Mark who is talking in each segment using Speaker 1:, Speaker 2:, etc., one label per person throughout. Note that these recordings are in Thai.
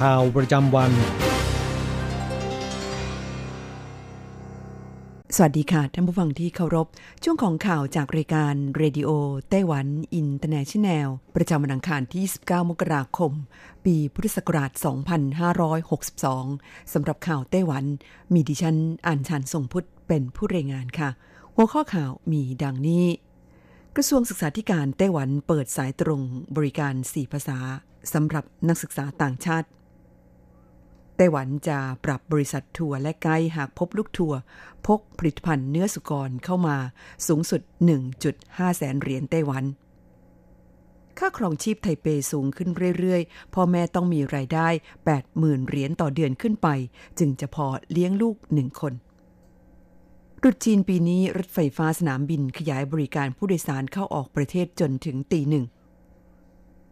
Speaker 1: ข่าวประจำวัน
Speaker 2: สวัสดีค่ะ ท่านผู้ฟังที่เคารพ ช่วงของข่าวจากรายการ Radio Taiwan International ประจำวันอังคารที่29มกราคม ปีพุทธศักราช 2562 สำหรับข่าวไต้หวัน มีดิฉันอัญชันทรงพุทธิ์เป็นผู้รายงานค่ะ หัวข้อข่าวมีดังนี้ กระทรวงศึกษาธิการไต้หวันเปิดสายตรงบริการ 4 ภาษาสำหรับนักศึกษาต่างชาติ ไต้หวันจะปรับบริษัททัวร์และไกด์หากพบลูกทัวร์พกผลิตภัณฑ์เนื้อสุกรเข้ามาสูงสุด 1.5 แสนเหรียญไต้หวัน ค่าครองชีพไทเปสูงขึ้นเรื่อยๆ พ่อแม่ต้องมีรายได้ 80,000 เหรียญต่อเดือนขึ้นไป จึงจะพอเลี้ยงลูกหนึ่งคนรุดจีนปีนี้รถไฟฟ้าสนามบินขยายบริการผู้โดยสารเข้าออกประเทศจนถึงตีหนึ่ง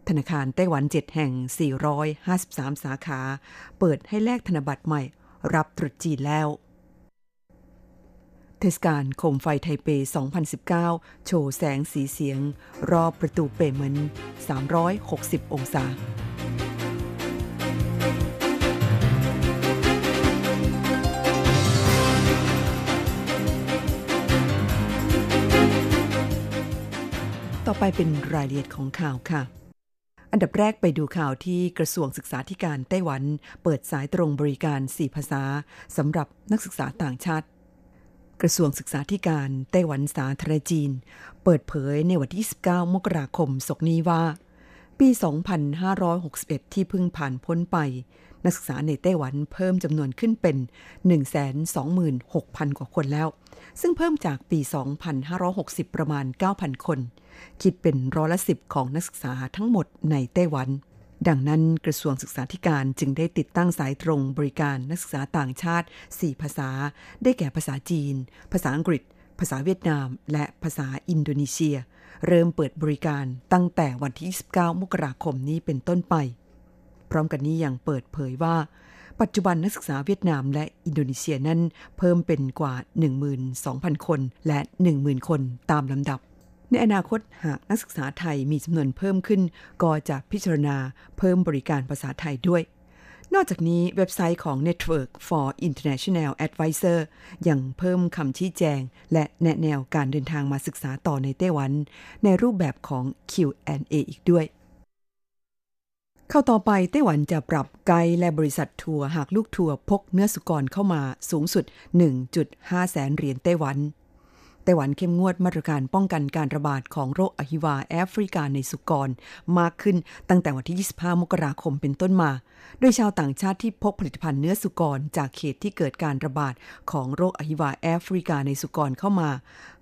Speaker 2: ธนาคารไต้หวัน 7 แห่ง 453 สาขา เปิดให้แลกธนบัตรใหม่ รับตรุษจีนแล้ว เทศกาลโคมไฟไทเป 2019 โชว์แสงสีเสียง รอบประตูเปเหมือน 360 องศาต่อไปเป็นรายละเอียดของข่าวค่ะ อันดับแรกไปดูข่าวที่กระทรวงศึกษาธิการไต้หวัน เปิดสายตรงบริการ 4 ภาษาสำหรับนักศึกษาต่างชาติ กระทรวงศึกษาธิการไต้หวันสาธารณจีน เปิดเผยในวันที่ 19 มกราคมศกนี้ว่า ปี 2561 ที่เพิ่งผ่านพ้นไป นักศึกษาในไต้หวันเพิ่มจำนวนขึ้นเป็น 126,000 กว่าคนแล้ว ซึ่งเพิ่มจากปี 2560 ประมาณ 9,000 คน คิดเป็นร้อยละสิบของนักศึกษาทั้งหมดในไต้หวัน ดังนั้นกระทรวงศึกษาธิการจึงได้ติดตั้งสายตรงบริการนักศึกษาต่างชาติ 4 ภาษา ได้แก่ภาษาจีน ภาษาอังกฤษ ภาษาเวียดนาม และภาษาอินโดนีเซีย เริ่มเปิดบริการตั้งแต่วันที่ 29 มกราคมนี้เป็นต้นไป พร้อมกันนี้ยังเปิดเผยว่า ปัจจุบันนักศึกษาเวียดนามและอินโดนีเซียนั้น เพิ่มเป็นกว่า 12,000 คนและ 10,000 คนตามลำดับ ในอนาคตหากนักศึกษาไทยมีจำนวนเพิ่มขึ้น ก็จะพิจารณาเพิ่มบริการภาษาไทยด้วยนอกจากนี้เว็บไซต์ของ Network for International Advisor ยังเพิ่มคำชี้แจง และแนะแนวการเดินทางมาศึกษาต่อในไต้หวัน ในรูปแบบของ Q&A อีกด้วย เข้าต่อไปไต้หวันจะปรับไกด์และบริษัททัวร์หากลูกทัวร์พกเนื้อสุกรเข้ามาสูงสุด 1.5 แสนเหรียญไต้หวันไต้หวันเข้มงวดมาตรการป้องกันการระบาดของโรคอหิวาแอฟริกาในสุกร มากขึ้นตั้งแต่วันที่ 25 มกราคมเป็นต้นมา โดยชาวต่างชาติที่พกผลิตภัณฑ์เนื้อสุกรจากเขตที่เกิดการระบาดของโรคอหิวาแอฟริกาในสุกรเข้ามา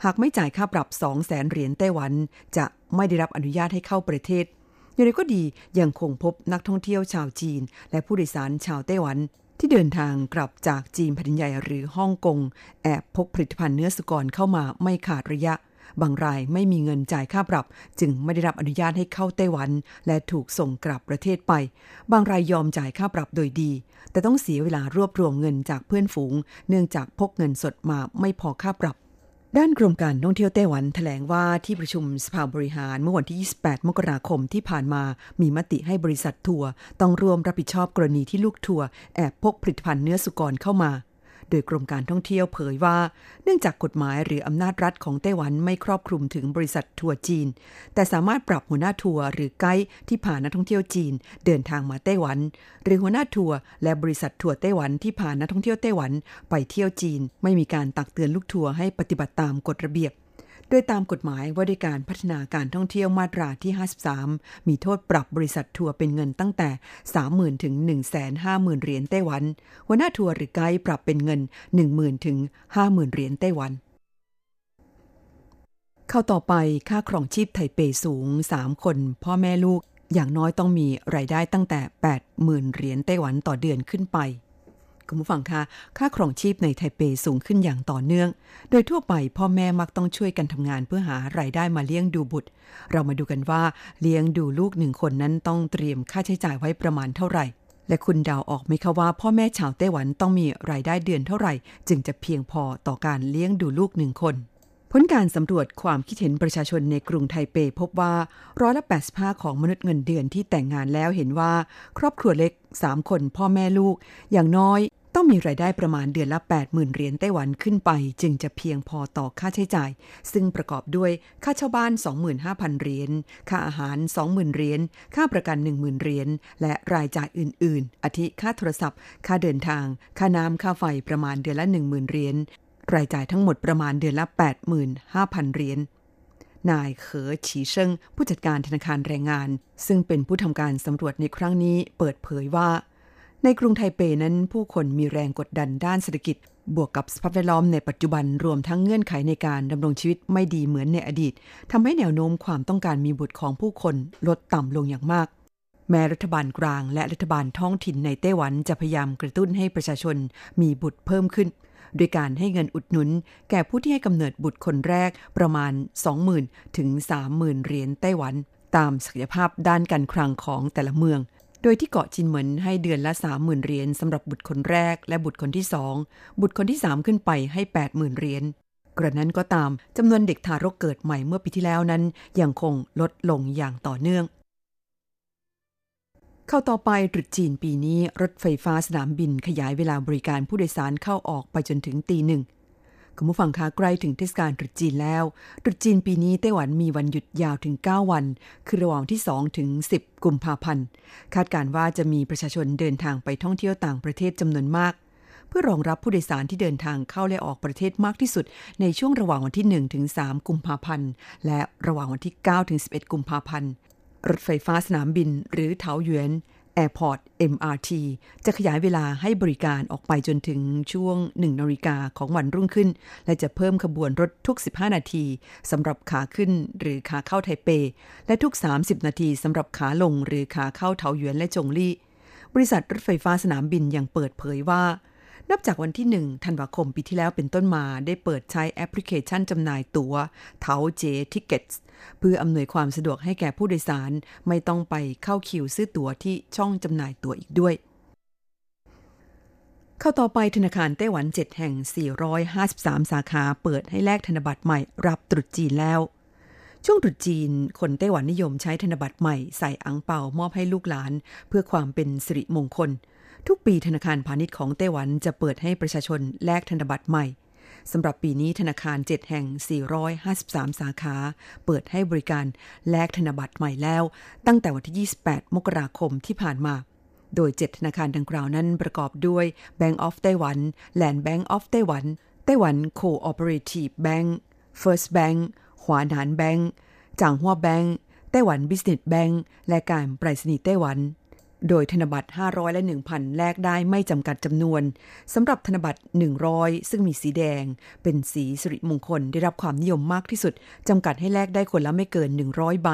Speaker 2: หากไม่จ่ายค่าปรับ2แสนเหรียญไต้หวัน จะไม่ได้รับอนุญาตให้เข้าประเทศ อย่างไรก็ดียังคงพบนักท่องเที่ยวชาวจีน และผู้โดยสารชาวไต้หวัน ที่เดินทางกลับจากจีนแผ่นใหญ่หรือฮ่องกง แอบพกผลิตภัณฑ์เนื้อสุกรเข้ามาไม่ขาดระยะ บางรายไม่มีเงินจ่ายค่าปรับ จึงไม่ได้รับอนุญาตให้เข้าไต้หวัน และถูกส่งกลับประเทศไป บางรายยอมจ่ายค่าปรับโดยดี แต่ต้องเสียเวลารวบรวมเงินจากเพื่อนฝูง เนื่องจากพกเงินสดมาไม่พอค่าปรับ ด้านกรมการท่องเที่ยวไต้หวันแถลงว่าที่ประชุมสภาบริหารเมื่อวันที่ 28 มกราคมที่ผ่านมา มีมติให้บริษัททัวร์ต้องรวมรับผิดชอบกรณีที่ลูกทัวร์แอบพกผลิตภัณฑ์เนื้อสุกรเข้ามา โดยกรมการท่องเที่ยวเผยว่า เนื่องจากกฎหมายหรืออำนาจรัฐของไต้หวันไม่ครอบคลุมถึงบริษัททัวร์จีน แต่สามารถปรับหัวหน้าทัวร์หรือไกด์ที่พานักท่องเที่ยวจีน เดินทางมาไต้หวัน หรือหัวหน้าทัวร์และบริษัททัวร์ไต้หวันที่พานักท่องเที่ยวไต้หวันไปเที่ยวจีน ไม่มีการตักเตือนลูกทัวร์ให้ปฏิบัติตามกฎระเบียบ โดยตามกฎหมายว่าด้วยการพัฒนาการท่องเที่ยวมาตราที่ 53 มีโทษปรับบริษัททัวร์เป็นเงินตั้งแต่ 30,000 ถึง 150,000 เหรียญไต้หวัน หัวหน้าทัวร์หรือไกด์ปรับเป็นเงิน 10,000 ถึง 50,000 เหรียญไต้หวันเข้าต่อไปค่าครองชีพไทเปสูง 3 คน พ่อแม่ลูกอย่างน้อยต้องมีรายได้ตั้งแต่ 80,000 เหรียญไต้หวันต่อเดือนขึ้นไป คุณผู้ฟังคะค่าครองชีพในไทเปสูงขึ้นอย่างต่อเนื่อง โดยทั่วไปพ่อแม่มักต้องช่วยกันทำงานเพื่อหารายได้มาเลี้ยงดูบุตร เรามาดูกันว่าเลี้ยงดูลูกหนึ่งคนนั้นต้องเตรียมค่าใช้จ่ายไว้ประมาณเท่าไหร่ และคุณดาวออกไหมคะว่า พ่อแม่ชาวไต้หวันต้องมีรายได้เดือนเท่าไหร่ จึงจะเพียงพอต่อการเลี้ยงดูลูกหนึ่งคนผลการสำรวจความคิดเห็นประชาชนในกรุงไทเปพบว่าร้อยละ85 ของมนุษย์เงินเดือนที่แต่งงานแล้วเห็นว่า ครอบครัวเล็ก 3 คนพ่อแม่ลูก อย่างน้อย ต้องมีรายได้ประมาณเดือนละ 80,000 เหรียญไต้หวันขึ้นไป จึงจะเพียงพอต่อค่าใช้จ่าย ซึ่งประกอบด้วยค่าเช่าบ้าน 25,000 เหรียญค่าอาหาร 20,000 เหรียญค่าประกัน 10,000 เหรียญและรายจ่ายอื่น ๆอาทิค่าโทรศัพท์ ค่าเดินทาง ค่าน้ำค่าไฟประมาณเดือนละ 10,000 เหรียญรายจ่ายทั้งหมดประมาณเดือนละ 85,000 เหรียญนายเขอฉีเชิงผู้จัดการธนาคารแรงงาน ซึ่งเป็นผู้ทำการสำรวจในครั้งนี้ เปิดเผยว่า ในกรุงไทเปนั้นผู้คนมีแรงกดดันด้านเศรษฐกิจ บวกกับสภาพแวดล้อมในปัจจุบันรวมทั้งเงื่อนไขในการดำรงชีวิตไม่ดีเหมือนในอดีตทำให้แนวโน้มความต้องการมีบุตรของผู้คนลดต่ำลงอย่างมาก แม้รัฐบาลกลางและรัฐบาลท้องถิ่นในไต้หวันจะพยายามกระตุ้นให้ประชาชนมีบุตรเพิ่มขึ้น โดยการให้เงินอุดหนุน แก่ผู้ที่ให้กำเนิดบุตรคนแรกประมาณ 20,000 ถึง 30,000 เหรียญไต้หวัน ตามศักยภาพด้านการคลังของแต่ละเมือง โดยที่เกาะจินเหมินให้เดือนละ 30,000 เหรียญสำหรับบุตรคนแรกและบุตรคนที่สองบุตรคนที่สามขึ้นไปให้ 80,000 เหรียญกระนั้นก็ตามจำนวนเด็กทารกเกิดใหม่เมื่อปีที่แล้วนั้นยังคงลดลงอย่างต่อเนื่อง เข้าต่อไปตรุษจีนปีนี้รถไฟฟ้าสนามบินขยายเวลาบริการผู้โดยสารเข้าออกไปจนถึงตีหนึ่ง คุณผู้ฟังคะใกล้ถึงเทศกาลตรุษจีนแล้ว ตรุษจีนปีนี้ไต้หวันมีวันหยุดยาวถึง 9 วัน คือระหว่างที่ 2 ถึง 10 กุมภาพันธ์ คาดการว่าจะมีประชาชนเดินทางไปท่องเที่ยวต่างประเทศจำนวนมาก เพื่อรองรับผู้โดยสารที่เดินทางเข้าและออกประเทศมากที่สุด ในช่วงระหว่างวันที่ 1 ถึง 3 กุมภาพันธ์ และระหว่างวันที่ 9 ถึง 11 กุมภาพันธ์ รถไฟฟ้าสนามบิน หรือเถาหยวน Airport MRT จะขยายเวลาให้บริการออกไปจนถึงช่วง 1นาฬิกาของวันรุ่งขึ้น และจะเพิ่มขบวนรถทุก 15 นาทีสำหรับขาขึ้นหรือขาเข้าไทเป และทุก 30 นาทีสำหรับขาลงหรือขาเข้าเถาหยวนและจงลี่ บริษัทรถไฟฟ้าสนามบินยังเปิดเผยว่า นับจากวันที่ 1 ธันวาคมปีที่แล้วเป็นต้นมาได้เปิดใช้แอปพลิเคชันจำหน่ายตัว๋วเทาเจทิเก็ตเพื่ออำนวยความสะดวกให้แก่ผู้โดยสาร ไม่ต้องไปเข้าคิวซื้อตั๋วที่ช่องจำหน่ายตั๋วอีกด้วย เข้าต่อไปธนาคารไต้หวัน 7 แห่ง 453 สาขาเปิดให้แลกธนบัตรใหม่รับตรุษจีนแล้วช่วงตรุษจีน คนไต้หวันนิยมใช้ธนบัตรใหม่ใส่อังเปามอบให้ลูกหลาน เพื่อความเป็นสิริมงคล ทุกปีธนาคารพาณิชย์ของไต้หวันจะเปิดให้ประชาชนแลกธนบัตรใหม่สำหรับปีนี้ธนาคาร 7 แห่ง 453 สาขา เปิดให้บริการแลกธนบัตรใหม่แล้ว ตั้งแต่วันที่ 28 มกราคมที่ผ่านมา โดย 7 ธนาคารดังกล่าวนั้นประกอบด้วย Bank of Taiwan Land Bank of Taiwan ไต้หวัน Cooperative Bank First Bank หวานานแบงก์จางหัวแบงก์ไต้หวัน Business Bank และการไปรษณีย์ไต้หวัน โดยธนบัตร 500 และ 1,000 แลกได้ไม่จำกัดจำนวนสำหรับธนบัตร 100 ซึ่งมีสีแดง เป็นสีสิริมงคลได้รับความนิยมมากที่สุดจำกัดให้แลกได้คนละไม่เกิน 100 ใบ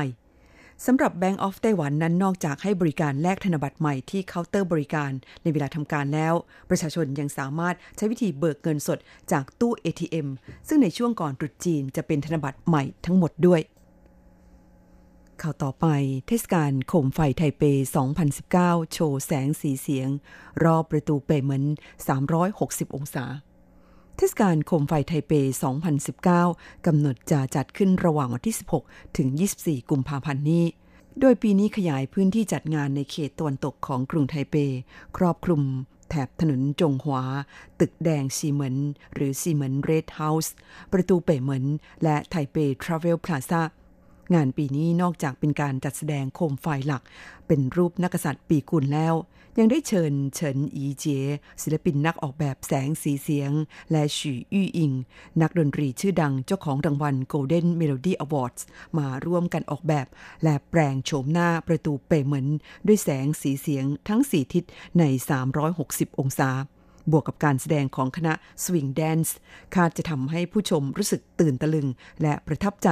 Speaker 2: สำหรับ Bank of ไต้หวันนั้นนอกจากให้บริการแลกธนบัตรใหม่ที่เคาน์เตอร์บริการในเวลาทำการแล้ว ประชาชนยังสามารถใช้วิธีเบิกเงินสดจากตู้ ATM ซึ่งในช่วงก่อนตรุษจีนจะเป็นธนบัตรใหม่ทั้งหมดด้วย ข่าวต่อไปเทศกาลโคมไฟไทเป 2019 โชว์แสงสีเสียง รอบประตูเป่ยเหมิน 360 องศา เทศกาลโคมไฟไทเป 2019 กำหนดจะจัดขึ้นระหว่างวันที่ 16 ถึง 24 กุมภาพันธ์นี้ โดยปีนี้ขยายพื้นที่จัดงานในเขตตะวันตกของกรุงไทเป ครอบคลุมแถบถนนจงหวา ตึกแดงซีเหมินหรือซีเหมิน Red House ประตูเป่เหมินและไทเปทราเวลพลาซา งานปีนี้นอกจากเป็นการจัดแสดงโคมไฟหลัก เป็นรูปนักษัตริย์ปีกุลแล้ว ยังได้เชิญเฉินอีเจ ศิลปินนักออกแบบแสงสีเสียง และฉีอี้อิง นักดนตรีชื่อดังเจ้าของรางวัล Golden Melody Awards มาร่วมกันออกแบบ และแปลงโฉมหน้าประตูเปเหมือน ด้วยแสงสีเสียงทั้งสีทิศใน 360 องศา บวกกับการแสดงของคณะสวิงแดนซ์คาดจะทำให้ผู้ชมรู้สึกตื่นตะลึง และประทับใจ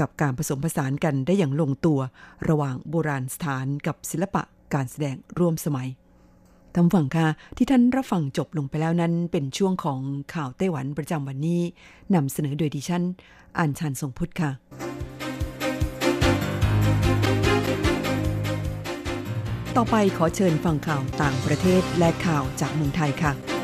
Speaker 2: กับการผสมผสานกันได้อย่างลงตัว ระหว่างโบราณสถานกับศิลปะการแสดงร่วมสมัยทำฝั่งค่ะที่ท่านรับฟังจบลงไปแล้วนั้น เป็นช่วงของข่าวไต้หวันประจำวันนี้นำเสนอโดยดิฉันอ่านชันทรงพุทธค่ะต่อไปขอเชิญฟังข่าวต่างประเทศและข่าวจากเมืองไทยค่ะ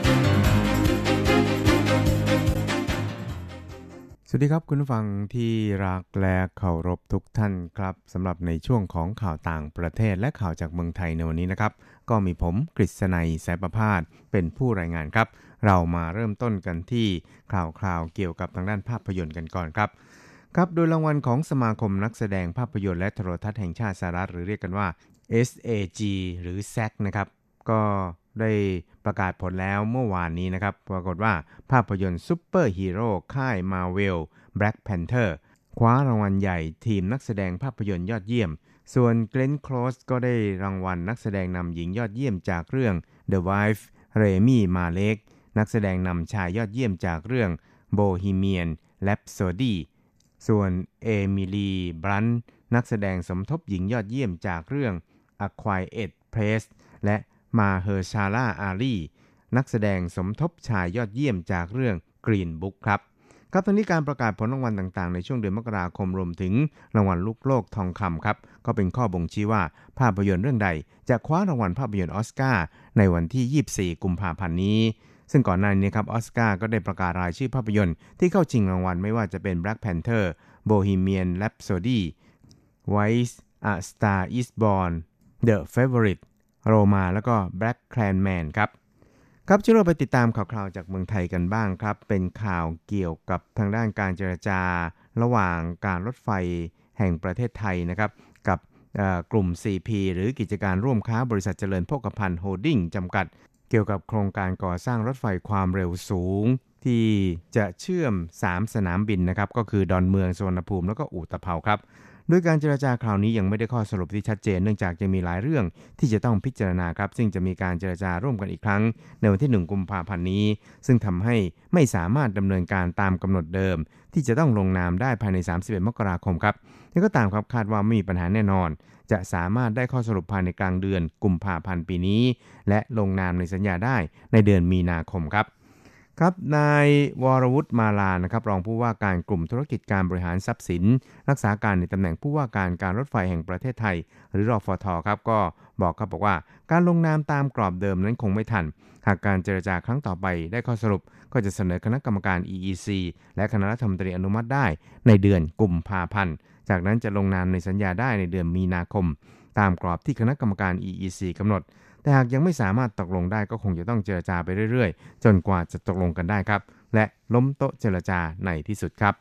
Speaker 3: สวัสดีครับคุณฟังที่รักและเคารพทุกท่านครับสำหรับในช่วงของข่าวต่างประเทศและข่าวจากเมืองไทยในวันนี้นะครับ ก็มีผมกฤษณัยสายประพาสเป็นผู้รายงานครับ เรามาเริ่มต้นกันที่ข่าวคราวเกี่ยวกับทางด้านภาพยนตร์กันก่อนครับครับโดยรางวัลของสมาคมนักแสดงภาพยนตร์และโทรทัศน์แห่งชาติสหรัฐหรือเรียกกันว่า SAG หรือ SAG นะครับก็ ได้ประกาศผลแล้วเมื่อวานนี้นะครับ ปรากฏว่าภาพยนตร์ซูเปอร์ฮีโร่ค่าย Marvel Black Panther คว้ารางวัลใหญ่ทีมนักแสดงภาพยนตร์ยอดเยี่ยม ส่วนเก e นคล s สก็ได้รางวัลนักแสดงนำหญิงยอดเยี่ยมจากเรื่อง The Wife รามี มาเล็กนักแสดงนำชายยอดเยี่ยมจากเรื่อง Bohemian Rhapsody ส่วนเอมิลีบลันต์นักแสดงสมทบหญิงยอดเยี่ยมจากเรื่อง A Quiet Place และ มาเฮอร์ชาลาอาลีนักแสดงสมทบชายยอดเยี่ยมจากเรื่อง Green Book ครับ ครับตอนนี้การประกาศผลรางวัลต่างๆ ในช่วงเดือนมกราคมรวมถึงรางวัลลูกโลกทองคำครับ ก็เป็นข้อบ่งชี้ว่าภาพยนตร์เรื่องใด จะคว้ารางวัลภาพยนตร์ออสการ์ในวันที่ 24 กุมภาพันธ์นี้ ซึ่งก่อนหน้านี้ครับออสการ์ก็ได้ประกาศรายชื่อภาพยนตร์ที่เข้าชิงรางวัลไม่ว่าจะเป็น Black Panther Bohemian Rhapsody Vice A Star Is Born The Favorite โรมาแล้วก็ Black Clanman ครับ ครับช่วยเราไปติดตามข่าวๆจากเมืองไทยกันบ้างครับ เป็นข่าวเกี่ยวกับทางด้านการเจรจา ระหว่างการรถไฟแห่งประเทศไทยนะครับ กับกลุ่ม CP หรือกิจการร่วมค้าบริษัทเจริญโภคภัณฑ์โฮดดิ้งจำกัด เกี่ยวกับโครงการก่อสร้างรถไฟความเร็วสูง ที่จะเชื่อม 3 สนามบินนะครับ ก็คือดอนเมืองสวนภูมิแล้วก็อู่ตะเภาครับ ดยการเจราจาคราวนี้ยังไม่ได้ข้อสรุปที่ชัดเจนเนื่องจากยังมีหลายเรื่องที่จะต้องพิจารณาครับ ซึ่งจะมีการเจราจาร่วมกันอีกครั้ง ในวันที่ 1 กุมภาพันธ์นี้ ซึ่งทำให้ไม่สามารถดำเนินการตามกำหนดเดิม ที่จะต้องลงนามได้ภายใน 31 มกราคมครับนี่ก็ตามครับคาดว่าไม่มีปัญหาแน่นอน จะสามารถได้ข้อสรุปภายในกลางเดือนกุมภาพันธ์ปีนี้ และลงนามในสัญญาได้ในเดือนมีนาคมครับ ครับนายวรวุฒิมาลานะครับรองผู้ว่าการกลุ่มธุรกิจการบริหารทรัพย์สิน รักษาการในตำแหน่งผู้ว่าการการรถไฟแห่งประเทศไทย หรือรอฟทครับก็บอกครับบอกว่า การลงนามตามกรอบเดิมนั้นคงไม่ทัน หากการเจรจาครั้งต่อไปได้ข้อสรุป ก็จะเสนอคณะกรรมการ EEC และคณะรัฐมนตรีอนุมัติได้ ในเดือนกุมภาพันธ์จากนั้นจะลงนามในสัญญาได้ในเดือนมีนาคม ตามกรอบที่คณะกรรมการ EEC กำหนด แต่หากยังไม่สามารถตกลงได้ก็คงจะต้องเจรจาไปเรื่อยๆ จนกว่าจะตกลงกันได้ครับ และล้มโต๊ะเจรจาในที่สุดครับ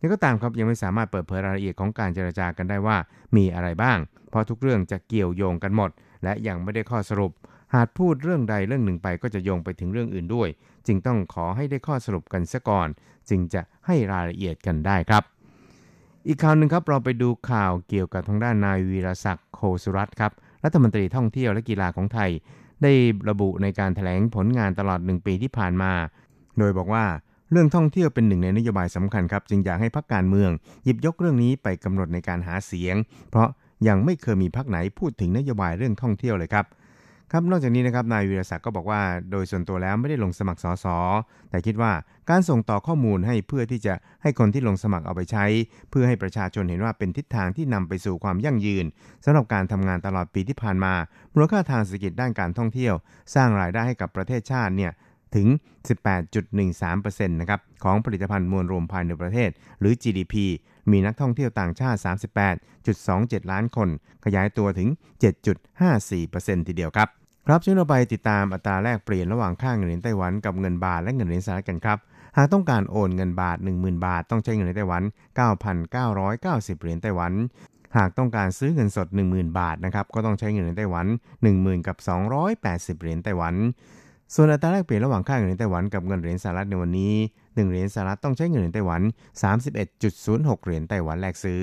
Speaker 3: ยังก็ตามครับยังไม่สามารถเปิดเผยรายละเอียดของการเจรจากันได้ว่ามีอะไรบ้าง เพราะทุกเรื่องจะเกี่ยวโยงกันหมด และยังไม่ได้ข้อสรุป หากพูดเรื่องใดเรื่องหนึ่งไปก็จะโยงไปถึงเรื่องอื่นด้วย จึงต้องขอให้ได้ข้อสรุปกันซะก่อน จึงจะให้รายละเอียดกันได้ครับ อีกข่าวหนึ่งครับเราไปดูข่าวเกี่ยวกับทางด้านนายวีรศักดิ์โคสุรัตครับ รัฐมนตรีท่องเที่ยวและกีฬาของไทย ได้ระบุในการถแถลงผลงานตลอดหนึ่งปีที่ผ่านมา โดยบอกว่าเรื่องท่องเที่ยวเป็นหนึ่งในนโยบายสำคัญครับ จึงอยากให้พักการเมือง หยิบยกเรื่องนี้ไปกำหนดในการหาเสียง เพราะยังไม่เคยมีพักไหนพูดถึงนโยบายเรื่องท่องเที่ยวเลยครับ ครับนอกจากนี้นะครับนายวีรศักดิ์ก็บอกว่า โดยส่วนตัวแล้วไม่ได้ลงสมัครสสแต่คิดว่าการส่งต่อข้อมูลให้เพื่อที่จะให้คนที่ลงสมัครเอาไปใช้ เพื่อให้ประชาชนเห็นว่าเป็นทิศทางที่นำไปสู่ความยั่งยืนสำหรับการทำงานตลอดปีที่ผ่านมามูลค่าทางเศรษฐกิจด้านการท่องเที่ยว สร้างรายได้ให้กับประเทศชาติเนี่ยถึง 18.13%นะครับของผลิตภัณฑ์มวลรวมภายในประเทศ หรือ GDP มีนักท่องเที่ยวต่างชาติ 38.27 ล้านคน ขยายตัวถึง 7.54%ทีเดียวครับ ครับช่วงต่อไปติดตามอัตราแลกเปลี่ยนระหว่างค่าเงินเหรียญไต้หวันกับเงินบาทและเงินเหรียญสหรัฐกันครับ หากต้องการโอนเงินบาท 10,000 บาท ต้องใช้เงินเหรียญไต้หวัน 9,990 เหรียญไต้หวัน หากต้องการซื้อเงินสด 10,000 บาทนะครับก็ต้องใช้เงินเหรียญไต้หวัน 10,000กับ280 เหรียญไต้หวัน ส่วนอัตราแลกเปลี่ยนระหว่างค่าเงินเหรียญไต้หวันกับเงินเหรียญสหรัฐในวันนี้ 1 เหรียญสหรัฐต้องใช้เงินเหรียญไต้หวัน 31.06 เหรียญไต้หวันแลกซื้อ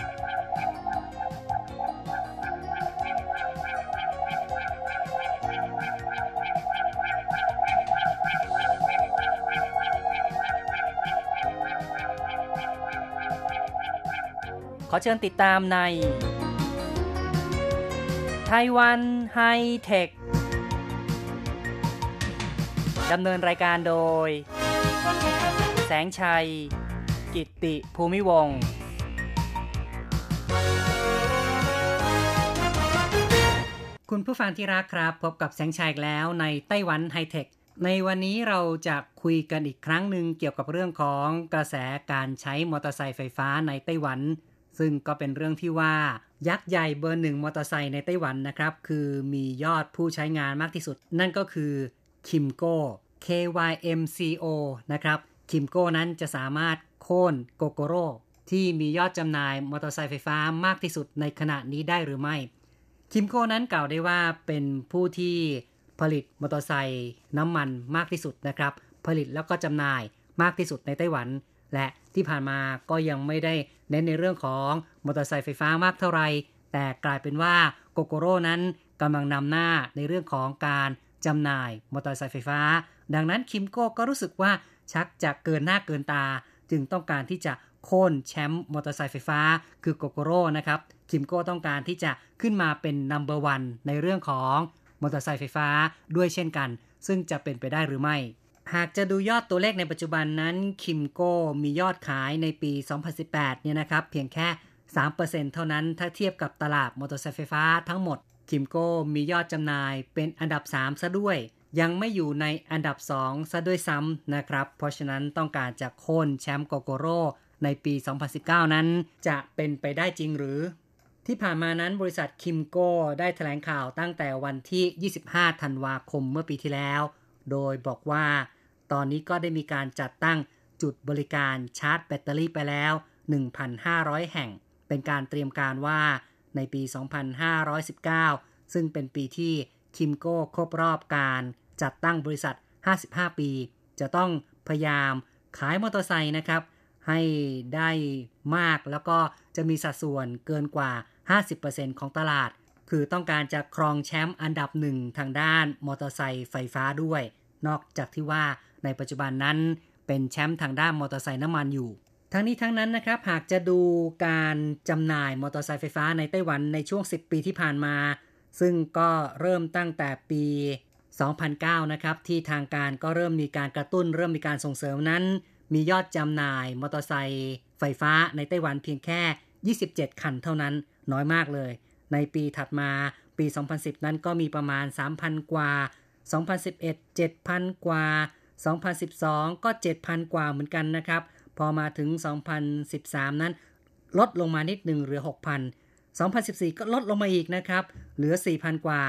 Speaker 4: เชิญติดตามในไต้หวันไฮเทค ดำเนินรายการโดย แสงชัย กิตติภูมิวงคุณผู้ฟังที่รักครับ พบกับแสงชัยแล้วในไต้หวันไฮเทค ในวันนี้เราจะคุยกันอีกครั้งหนึ่งเกี่ยวกับเรื่องของกระแสการใช้มอเตอร์ไซค์ไฟฟ้าในไต้หวัน ซึ่งก็เป็นเรื่องที่ว่ายักษ์ใหญ่เบอร์หนึ่งมอเตอร์ไซค์ในไต้หวันนะครับ คือมียอดผู้ใช้งานมากที่สุด นั่นก็คือคิมโก้ KYMCO นะครับคิมโก้นั้นจะสามารถโค่นโกโกโร่ที่มียอดจำหน่ายมอเตอร์ไซค์ไฟฟ้ามากที่สุดในขณะนี้ได้หรือไม่ KYMCO นั้นกล่าวได้ว่าเป็นผู้ที่ผลิตมอเตอร์ไซค์น้ำมันมากที่สุดนะครับ ผลิตแล้วก็จำหน่ายมากที่สุดในไต้หวัน และ ที่ผ่านมาก็ยังไม่ได้เน้นในเรื่องของมอเตอร์ไซค์ไฟฟ้ามากเท่าไหร่แต่กลายเป็นว่า Gogoro นั้นกำลังนำหน้าในเรื่องของการจำหน่ายมอเตอร์ไซค์ไฟฟ้า ดังนั้น KYMCO ก็รู้สึกว่าชักจะเกินหน้าเกินตา จึงต้องการที่จะโค่นแชมป์มอเตอร์ไซค์ไฟฟ้า คือ Gogoro นะครับ KYMCO ต้องการที่จะขึ้นมาเป็น number one ในเรื่องของมอเตอร์ไซค์ไฟฟ้าด้วยเช่นกัน ซึ่งจะเป็นไปได้หรือไม่ หากจะดูยอดตัวเลขในปัจจุบันนั้น KYMCO มียอดขายในปี 2018 เนี่ยนะครับ เพียงแค่ 3%เท่านั้นถ้าเทียบกับตลาดมอเตอร์ไซค์ไฟฟ้าทั้งหมด KYMCO มียอดจำหน่ายเป็นอันดับ 3 ซะด้วย ยังไม่อยู่ในอันดับ 2 ซะด้วยซ้ำนะครับ เพราะฉะนั้นต้องการจะโค่นแชมป์ Gogoroในปี 2019 นั้น จะเป็นไปได้จริงหรือ ที่ผ่านมานั้นบริษัทคิมโก้ได้แถลงข่าวตั้งแต่วันที่ 25 ธันวาคมเมื่อปีที่แล้ว โดยบอกว่า ตอนนี้ก็ได้มีการจัดตั้งจุดบริการชาร์จแบตเตอรี่ไปแล้ว 1,500 แห่ง เป็นการเตรียมการว่าในปี 2519 ซึ่งเป็นปีที่คิมโก้ครบรอบการจัดตั้งบริษัท 55 ปี จะต้องพยายามขายมอเตอร์ไซค์นะครับ ให้ได้มากแล้วก็จะมีสัดส่วนเกินกว่า 50%ของตลาด คือต้องการจะครองแชมป์อันดับหนึ่งทางด้านมอเตอร์ไซค์ไฟฟ้าด้วย นอกจากที่ว่า ในปัจจุบันนั้นเป็นแชมป์ทางด้านมอเตอร์ไซค์น้ำมันอยู่ ทั้งนี้ทั้งนั้นนะครับ หากจะดูการจำหน่ายมอเตอร์ไซค์ไฟฟ้าในไต้หวันในช่วง 10 ปีที่ผ่านมา ซึ่งก็เริ่มตั้งแต่ปี 2009 นะครับ ที่ทางการก็เริ่มมีการกระตุ้น เริ่มมีการส่งเสริมนั้น มียอดจำหน่ายมอเตอร์ไซค์ไฟฟ้าในไต้หวันเพียงแค่ 27 คันเท่านั้นน้อยมากเลย ในปีถัดมาปี 2010 นั้นก็มีประมาณ 3,000 กว่า 2011 7,000 กว่า 2012 ก็ 7,000 กว่าเหมือนกันนะครับ พอมาถึง 2013 นั้น ลดลงมานิดหนึ่งเหลือ 6,000 2014 ก็ลดลงมาอีกนะครับ เหลือ 4,000 กว่า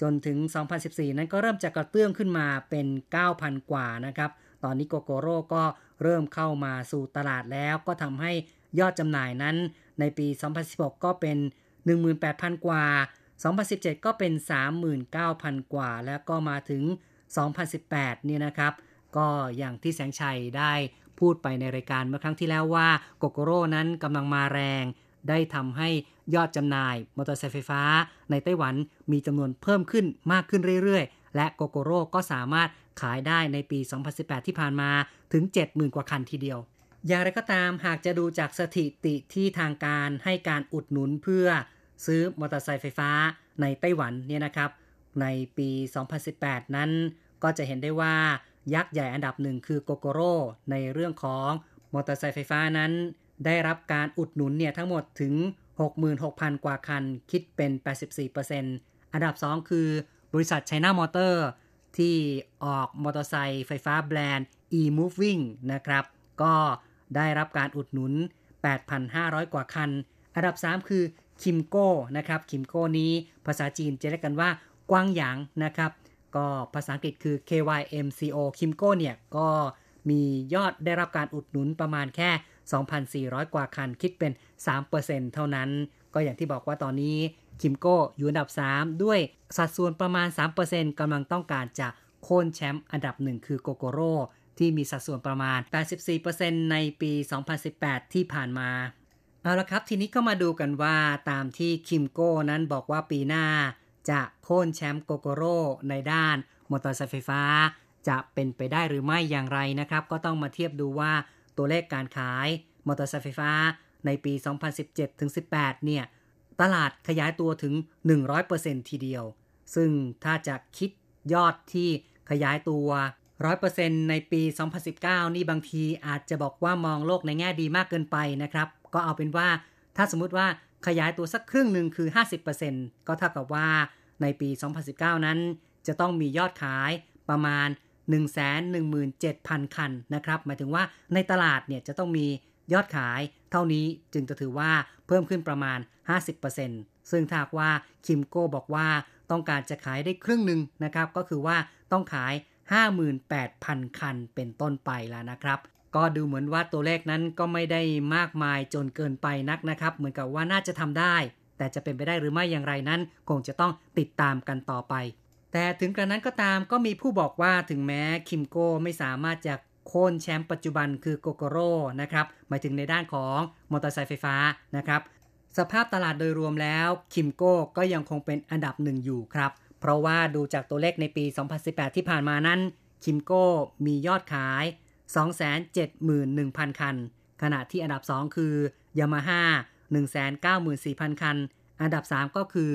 Speaker 4: จนถึง 2014 นั้นก็เริ่มจะกระเตื้องขึ้นมาเป็น 9,000 กว่านะครับ ตอนนี้โกโกโร่ก็เริ่มเข้ามาสู่ตลาดแล้ว ก็ทำให้ยอดจำหน่ายนั้น ในปี 2016 ก็เป็น 18,000 กว่า 2017 ก็เป็น 39,000 กว่า แล้วก็มาถึง 2018 เนี่ยนะครับ ก็อย่างที่แสงชัยได้พูดไปในรายการเมื่อครั้งที่แล้วว่าโกโกโร่นั้นกำลังมาแรง ได้ทำให้ยอดจำหน่ายมอเตอร์ไซค์ไฟฟ้า ในไต้หวันมีจำนวนเพิ่มขึ้นมากขึ้นเรื่อยๆ และโกโกโร่ก็สามารถขายได้ในปี 2018 ที่ผ่านมาถึง 70,000 กว่าคันทีเดียว อย่างไรก็ตามหากจะดูจากสถิติที่ทางการให้การอุดหนุนเพื่อซื้อมอเตอร์ไซค์ไฟฟ้าในไต้หวันเนี่ยนะครับ ในปี 2018 นั้นก็จะเห็นได้ว่า ยักษ์ใหญ่อันดับหนึ่งคือโกโกโร่ในเรื่องของมอเตอร์ไซค์ไฟฟ้านั้น ได้รับการอุดหนุนเนี่ยทั้งหมดถึง 66,000 กว่าคัน คิดเป็น 84%อันดับ 2 คือบริษัทไชน่ามอเตอร์ที่ออกมอเตอร์ไซค์ไฟฟ้าแบรนด์ e-moving นะครับ ก็ได้รับการอุดหนุน 8,500 กว่าคัน อันดับ 3 คือKYMCO นะครับ KYMCO นี้ภาษาจีนจะเรียกกันว่า 光陽 นะครับ ก็ภาษาอังกฤษคือ KYMCO คิมโก้เนี่ยก็มียอดได้รับการอุดหนุนประมาณแค่ 2,400 กว่าคันคิดเป็น 3%เท่านั้น ก็อย่างที่บอกว่าตอนนี้ KYMCO อยู่อันดับ 3 ด้วยสัดส่วนประมาณ 3%กำลังต้องการจะโค่นแชมป์อันดับหนึ่งคือ Gogoro ที่มีสัดส่วนประมาณ 84%ในปี 2018 ที่ผ่านมา เอาละครับ ทีนี้ก็มาดูกันว่าตามที่คิมโก้นั้นบอกว่าปีหน้า จะโค่นแชมป์โกโกโร่ในด้านมอเตอร์ไซค์ไฟฟ้า จะเป็นไปได้หรือไม่อย่างไรนะครับ ก็ต้องมาเทียบดูว่าตัวเลขการขายมอเตอร์ไซค์ไฟฟ้าในปี 2017-18 เนี่ย ตลาดขยายตัวถึง 100%ทีเดียว ซึ่งถ้าจะคิดยอดที่ขยายตัว 100%ในปี 2019 นี่บางทีอาจจะบอกว่ามองโลกในแง่ดีมากเกินไปนะครับ ก็เอาเป็นว่าถ้าสมมุติว่า ขยายตัวสักครึ่งหนึ่งคือ 50%ก็เท่ากับว่าในปี 2019 นั้น จะต้องมียอดขายประมาณ 117,000 คันนะครับ หมายถึงว่าในตลาดเนี่ยจะต้องมียอดขายเท่านี้จึงจะถือว่าเพิ่มขึ้นประมาณ 50%ซึ่งถ้าว่าคิมโก้บอกว่าต้องการจะขายได้ครึ่งหนึ่งนะครับ ก็คือว่าต้องขาย 58,000 คันเป็นต้นไปแล้วนะครับ ก็ดูเหมือนว่าตัวเลขนั้นก็ไม่ได้มากมายจนเกินไปนักนะครับ เหมือนกับว่าน่าจะทำได้ แต่จะเป็นไปได้หรือไม่อย่างไรนั้น คงจะต้องติดตามกันต่อไป แต่ถึงกระนั้นก็ตามก็มีผู้บอกว่าถึงแม้คิมโก้ไม่สามารถจะโค่นแชมป์ปัจจุบันคือโกโกโร่นะครับหมายถึงในด้านของมอเตอร์ไซค์ไฟฟ้านะครับสภาพตลาดโดยรวมแล้วคิมโก้ก็ยังคงเป็นอันดับหนึ่งอยู่ครับ เพราะว่าดูจากตัวเลขในปี 2018 ที่ผ่านมานั้นคิมโก้มียอดขาย 271,000 คัน ขณะที่อันดับ 2 คือยามาฮ่า194,000 คัน อันดับ 3 ก็คือ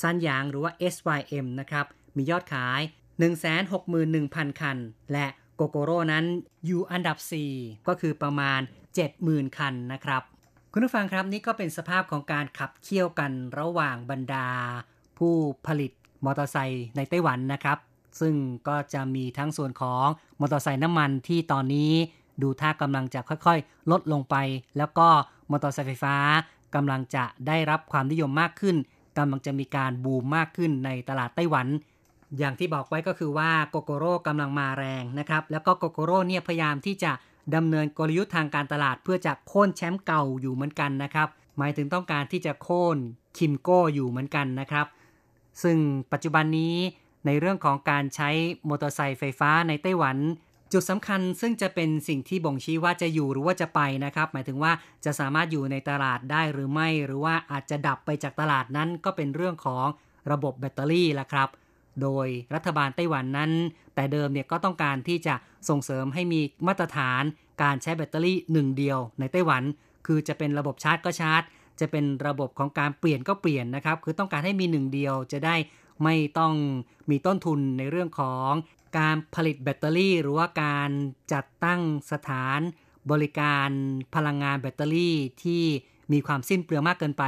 Speaker 4: ซันยางหรือว่า SYM นะครับ มียอดขาย 161,000 คัน และโกโกโร่นั้นอยู่อันดับ 4 ก็คือประมาณ 70,000 คันนะครับ คุณผู้ฟังครับนี่ก็เป็นสภาพของการขับเคี่ยวกันระหว่างบรรดา ผู้ผลิตมอเตอร์ไซค์ในไต้หวันนะครับ ซึ่งก็จะมีทั้งส่วนของมอเตอร์ไซค์น้ำมันที่ตอนนี้ดูท่ากำลังจะค่อยๆ ลดลงไป แล้วก็มอเตอร์ไซค์ไฟฟ้ากำลังจะได้รับความนิยมมากขึ้นกำลังจะมีการบูมมากขึ้นในตลาดไต้หวัน อย่างที่บอกไว้ก็คือว่าโกโกโร่กำลังมาแรงนะครับ แล้วก็โกโกโร่เนี่ยพยายามที่จะดำเนินกลยุทธ์ทางการตลาดเพื่อจะโค่นแชมป์เก่าอยู่เหมือนกันนะครับ หมายถึงต้องการที่จะโค่นคิมโก้อยู่เหมือนกันนะครับ ซึ่งปัจจุบันนี้ ในเรื่องของการใช้มอเตอร์ไซค์ไฟฟ้าในไต้หวัน จุดสำคัญซึ่งจะเป็นสิ่งที่บ่งชี้ว่าจะอยู่หรือว่าจะไปนะครับ หมายถึงว่าจะสามารถอยู่ในตลาดได้หรือไม่ หรือว่าอาจจะดับไปจากตลาดนั้นก็เป็นเรื่องของระบบแบตเตอรี่ละครับ โดยรัฐบาลไต้หวันนั้น แต่เดิมเนี่ยก็ต้องการที่จะส่งเสริมให้มีมาตรฐานการใช้แบตเตอรี่หนึ่งเดียวในไต้หวัน คือจะเป็นระบบชาร์จก็ชาร์จ จะเป็นระบบของการเปลี่ยนก็เปลี่ยนนะครับ คือต้องการให้มีหนึ่งเดียวจะได้ ไม่ต้องมีต้นทุนในเรื่องของการผลิตแบตเตอรี่ หรือว่าการจัดตั้งสถานบริการพลังงานแบตเตอรี่ที่มีความสิ้นเปลืองมากเกินไป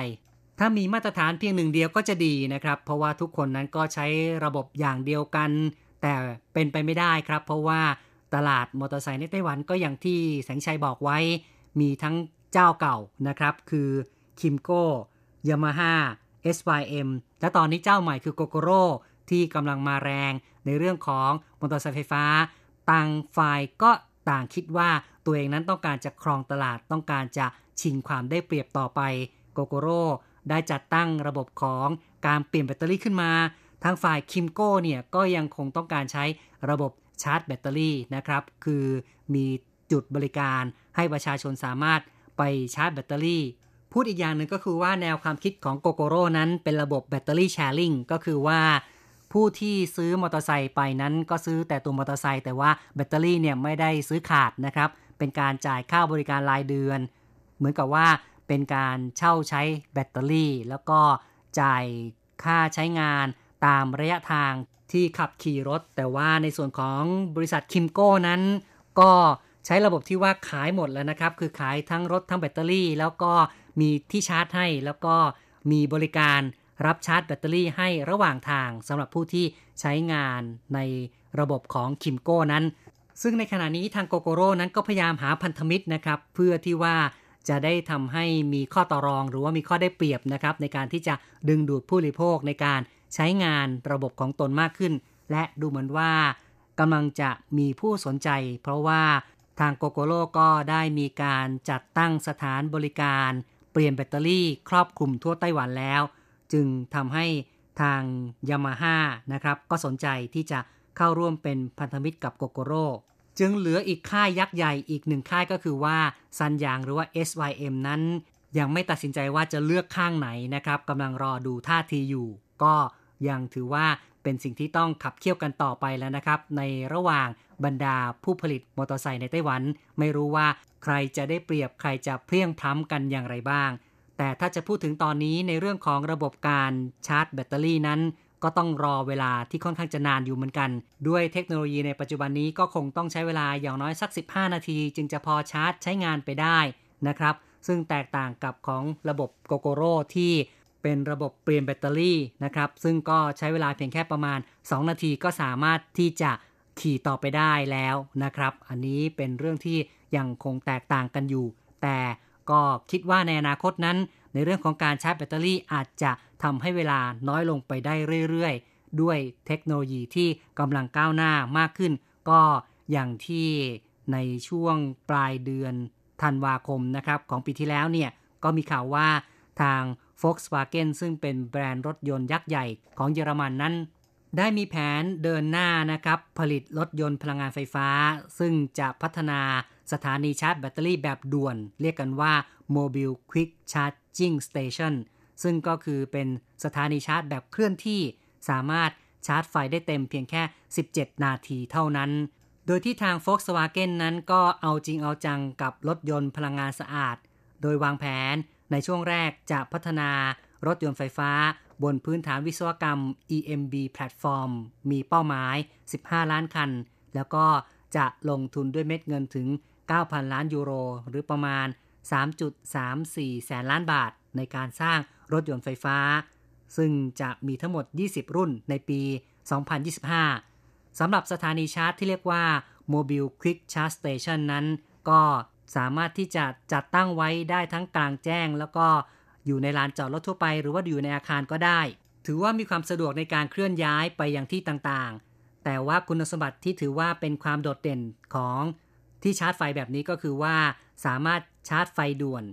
Speaker 4: ถ้ามีมาตรฐานเพียงหนึ่งเดียวก็จะดีนะครับ เพราะว่าทุกคนนั้นก็ใช้ระบบอย่างเดียวกัน แต่เป็นไปไม่ได้ครับ เพราะว่าตลาดมอเตอร์ไซค์ในไต้หวันก็อย่างที่แสงชัยบอกไว้ มีทั้งเจ้าเก่านะครับ คือ KYMCO Yamaha SYM และตอนนี้เจ้าใหม่คือ Gogoro ที่กำลังมาแรงในเรื่องของมอเตอร์ไซค์ไฟฟ้า ต่างฝ่ายก็ต่างคิดว่าตัวเองนั้นต้องการจะครองตลาดต้องการจะชิงความได้เปรียบต่อไป Gogoro ได้จัดตั้งระบบของการเปลี่ยนแบตเตอรี่ขึ้นมา ทางฝ่าย KYMCO เนี่ยก็ยังคงต้องการใช้ระบบชาร์จแบตเตอรี่นะครับ คือมีจุดบริการให้ประชาชนสามารถไปชาร์จแบตเตอรี่ พูดอีกอย่างหนึ่งก็คือว่าแนวความคิดของ Gogoro นั้นเป็นระบบ battery sharing ก็คือว่า ผู้ที่ซื้อมอเตอร์ไซค์ไปนั้นก็ซื้อแต่ตัวมอเตอร์ไซค์แต่ว่าแบตเตอรี่เนี่ยไม่ได้ซื้อขาดนะครับ เป็นการจ่ายค่าบริการรายเดือน เหมือนกับว่าเป็นการเช่าใช้แบตเตอรี่ แล้วก็จ่ายค่าใช้งานตามระยะทางที่ขับขี่รถ แต่ว่าในส่วนของบริษัทคิมโก้นั้น ก็ใช้ระบบที่ว่าขายหมดแล้วนะครับ คือขายทั้งรถทั้งแบตเตอรี่ แล้วก็ มีที่ชาร์จให้แล้วก็มีบริการรับชาร์จแบตเตอรี่ให้ระหว่างทางสำหรับผู้ที่ใช้งานในระบบของคิมโก้นั้น ซึ่งในขณะนี้ทางโกโกโร่นั้นก็พยายามหาพันธมิตรนะครับ เพื่อที่ว่าจะได้ทำให้มีข้อต่อรองหรือว่ามีข้อได้เปรียบนะครับ ในการที่จะดึงดูดผู้บริโภคในการใช้งานระบบของตนมากขึ้น และดูเหมือนว่ากำลังจะมีผู้สนใจ เพราะว่าทางโกโกโร่ก็ได้มีการจัดตั้งสถานบริการ เปลี่ยนแบตเตอรี่ครอบคลุมทั่วไต้หวันแล้ว จึงทำให้ทางยามาฮ่านะครับก็สนใจที่จะเข้าร่วมเป็นพันธมิตรกับโกโกโร่จึงเหลืออีกค่ายยักษ์ใหญ่อีกหนึ่งค่ายก็คือว่าซันยางหรือว่า SYM นั้น ยังไม่ตัดสินใจว่าจะเลือกข้างไหนนะครับกำลังรอดูท่าทีอยู่ ก็ยังถือว่าเป็นสิ่งที่ต้องขับเคี่ยวกันต่อไปแล้วนะครับ ในระหว่างบรรดาผู้ผลิตมอเตอร์ไซค์ในไต้หวัน ไม่รู้ว่า ใครจะได้เปรียบใครจะเพลียงพล้ำกันอย่างไรบ้าง แต่ถ้าจะพูดถึงตอนนี้ในเรื่องของระบบการชาร์จแบตเตอรี่นั้น ก็ต้องรอเวลาที่ค่อนข้างจะนานอยู่เหมือนกัน ด้วยเทคโนโลยีในปัจจุบันนี้ก็คงต้องใช้เวลาอย่างน้อยสัก 15 นาที จึงจะพอชาร์จใช้งานไปได้นะครับ ซึ่งแตกต่างกับของระบบโกโกโร่ที่เป็นระบบเปลี่ยนแบตเตอรี่นะครับ ซึ่งก็ใช้เวลาเพียงแค่ประมาณ 2 นาทีก็สามารถที่จะ ขี่ต่อไปได้แล้วนะครับ อันนี้เป็นเรื่องที่ยังคงแตกต่างกันอยู่ แต่ก็คิดว่าในอนาคตนั้น ในเรื่องของการชาร์จแบตเตอรี่อาจจะทำให้เวลาน้อยลงไปได้เรื่อยๆ ด้วยเทคโนโลยีที่กำลังก้าวหน้ามากขึ้น ก็อย่างที่ในช่วงปลายเดือนธันวาคมนะครับของปีที่แล้วเนี่ยก็มีข่าวว่าทาง Volkswagen ซึ่งเป็นแบรนด์รถยนต์ยักษ์ใหญ่ของเยอรมันนั้น ได้มีแผนเดินหน้านะครับ ผลิตรถยนต์พลังงานไฟฟ้า ซึ่งจะพัฒนาสถานีชาร์จแบตเตอรี่แบบด่วน เรียกกันว่า Mobile Quick Charging Station ซึ่งก็คือเป็นสถานีชาร์จแบบเคลื่อนที่ สามารถชาร์จไฟได้เต็มเพียงแค่ 17 นาทีเท่านั้น โดยที่ทาง Volkswagen นั้นก็เอาจริงเอาจังกับรถยนต์พลังงานสะอาด โดยวางแผนในช่วงแรกจะพัฒนารถยนต์ไฟฟ้า บนพื้นฐานวิศวกรรม EMB Platform มีเป้าหมาย 15 ล้านคัน แล้วก็จะลงทุนด้วยเม็ดเงินถึง 9,000 ล้านยูโร หรือประมาณ 3.34 แสนล้านบาท ในการสร้างรถยนต์ไฟฟ้า ซึ่งจะมีทั้งหมด 20 รุ่นในปี 2025 สำหรับสถานีชาร์จที่เรียกว่า Mobile Quick Charge Station นั้น ก็สามารถที่จะจัดตั้งไว้ได้ทั้งกลางแจ้งแล้วก็ อยู่ในลานจอดรถทั่วไป หรือว่าอยู่ในอาคารก็ได้ ถือว่ามีความสะดวกในการเคลื่อนย้ายไปยังที่ต่างๆ แต่ว่าคุณสมบัติที่ถือว่าเป็นความโดดเด่นของที่ชาร์จไฟแบบนี้ก็คือว่าสามารถชาร์จไฟด่วน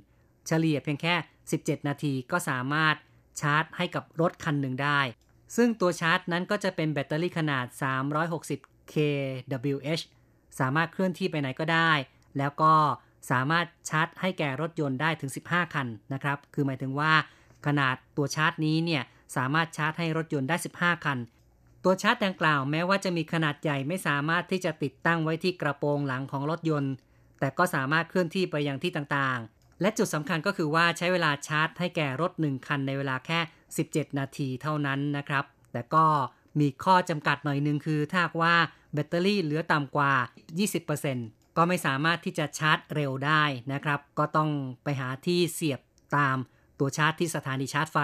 Speaker 4: เฉลี่ยเพียงแค่ 17 นาทีก็สามารถชาร์จให้กับรถคันหนึ่งได้ ซึ่งตัวชาร์จนั้นก็จะเป็นแบตเตอรี่ขนาด 360 kWh สามารถเคลื่อนที่ไปไหนก็ได้ แล้วก็ สามารถชาร์จให้แก่รถยนต์ได้ถึง 15 คันนะครับ คือหมายถึงว่าขนาดตัวชาร์จนี้เนี่ยสามารถชาร์จให้รถยนต์ได้ 15 คัน ตัวชาร์จดังกล่าวแม้ว่าจะมีขนาดใหญ่ไม่สามารถที่จะติดตั้งไว้ที่กระโปรงหลังของรถยนต์ แต่ก็สามารถเคลื่อนที่ไปยังที่ต่างๆ และจุดสำคัญก็คือว่าใช้เวลาชาร์จให้แก่รถ 1 คันในเวลาแค่ 17 นาทีเท่านั้นนะครับ แต่ก็มีข้อจำกัดหน่อยนึงคือถ้าว่าแบตเตอรี่เหลือต่ำกว่า 20% ก็ไม่สามารถที่จะชาร์จเร็วได้นะครับ ก็ต้องไปหาที่เสียบตามตัวชาร์จที่สถานีชาร์จไฟ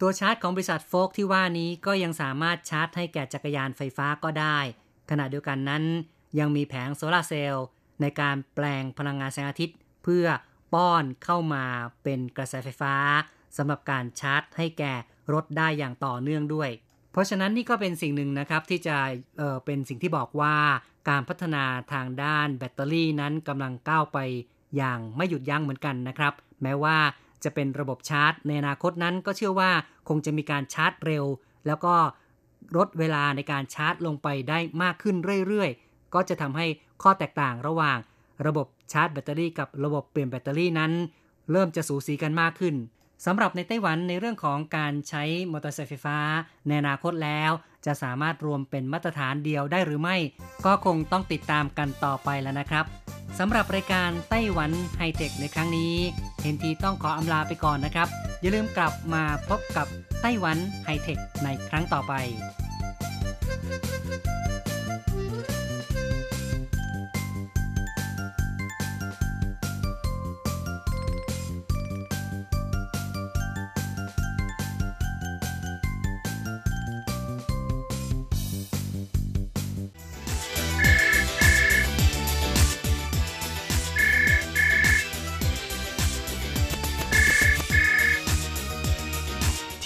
Speaker 4: ตัวชาร์จของบริษัทโฟกที่ว่านี้ก็ยังสามารถชาร์จให้แก่จักรยานไฟฟ้าก็ได้ ขณะเดียวกันนั้น ยังมีแผงโซลาเซลล์ในการแปลงพลังงานแสงอาทิตย์ เพื่อป้อนเข้ามาเป็นกระแสไฟฟ้าสำหรับการชาร์จให้แก่รถได้อย่างต่อเนื่องด้วย เพราะฉะนั้นนี่ก็เป็นสิ่งหนึ่งนะครับที่จะเเป็นสิ่งที่บอกว่าการพัฒนาทางด้านแบตเตอรี่นั้นกำลังก้าวไปอย่างไม่หยุดยั้งเหมือนกันนะครับ แม้ว่าจะเป็นระบบชาร์จ ในอนาคตนั้นก็เชื่อว่าคงจะมีการชาร์จเร็ว แล้วก็ลดเวลาในการชาร์จลงไปได้มากขึ้นเรื่อยๆ ก็จะทำให้ข้อแตกต่างระหว่าง ระบบชาร์จแบตเตอรี่กับระบบเปลี่ยนแบตเตอรี่นั้น เริ่มจะสูสีกันมากขึ้น สำหรับในไต้หวันในเรื่องของการใช้มอเตอร์ไซค์ไฟฟ้า ในอนาคตแล้ว จะสามารถรวมเป็นมาตรฐานเดียวได้หรือไม่ ก็คงต้องติดตามกันต่อไปแล้วนะครับสำหรับรายการไต้หวันไฮเทคในครั้งนี้เห็นทีต้องขออำลาไปก่อนนะครับ อย่าลืมกลับมาพบกับไต้หวันไฮเทคในครั้งต่อไป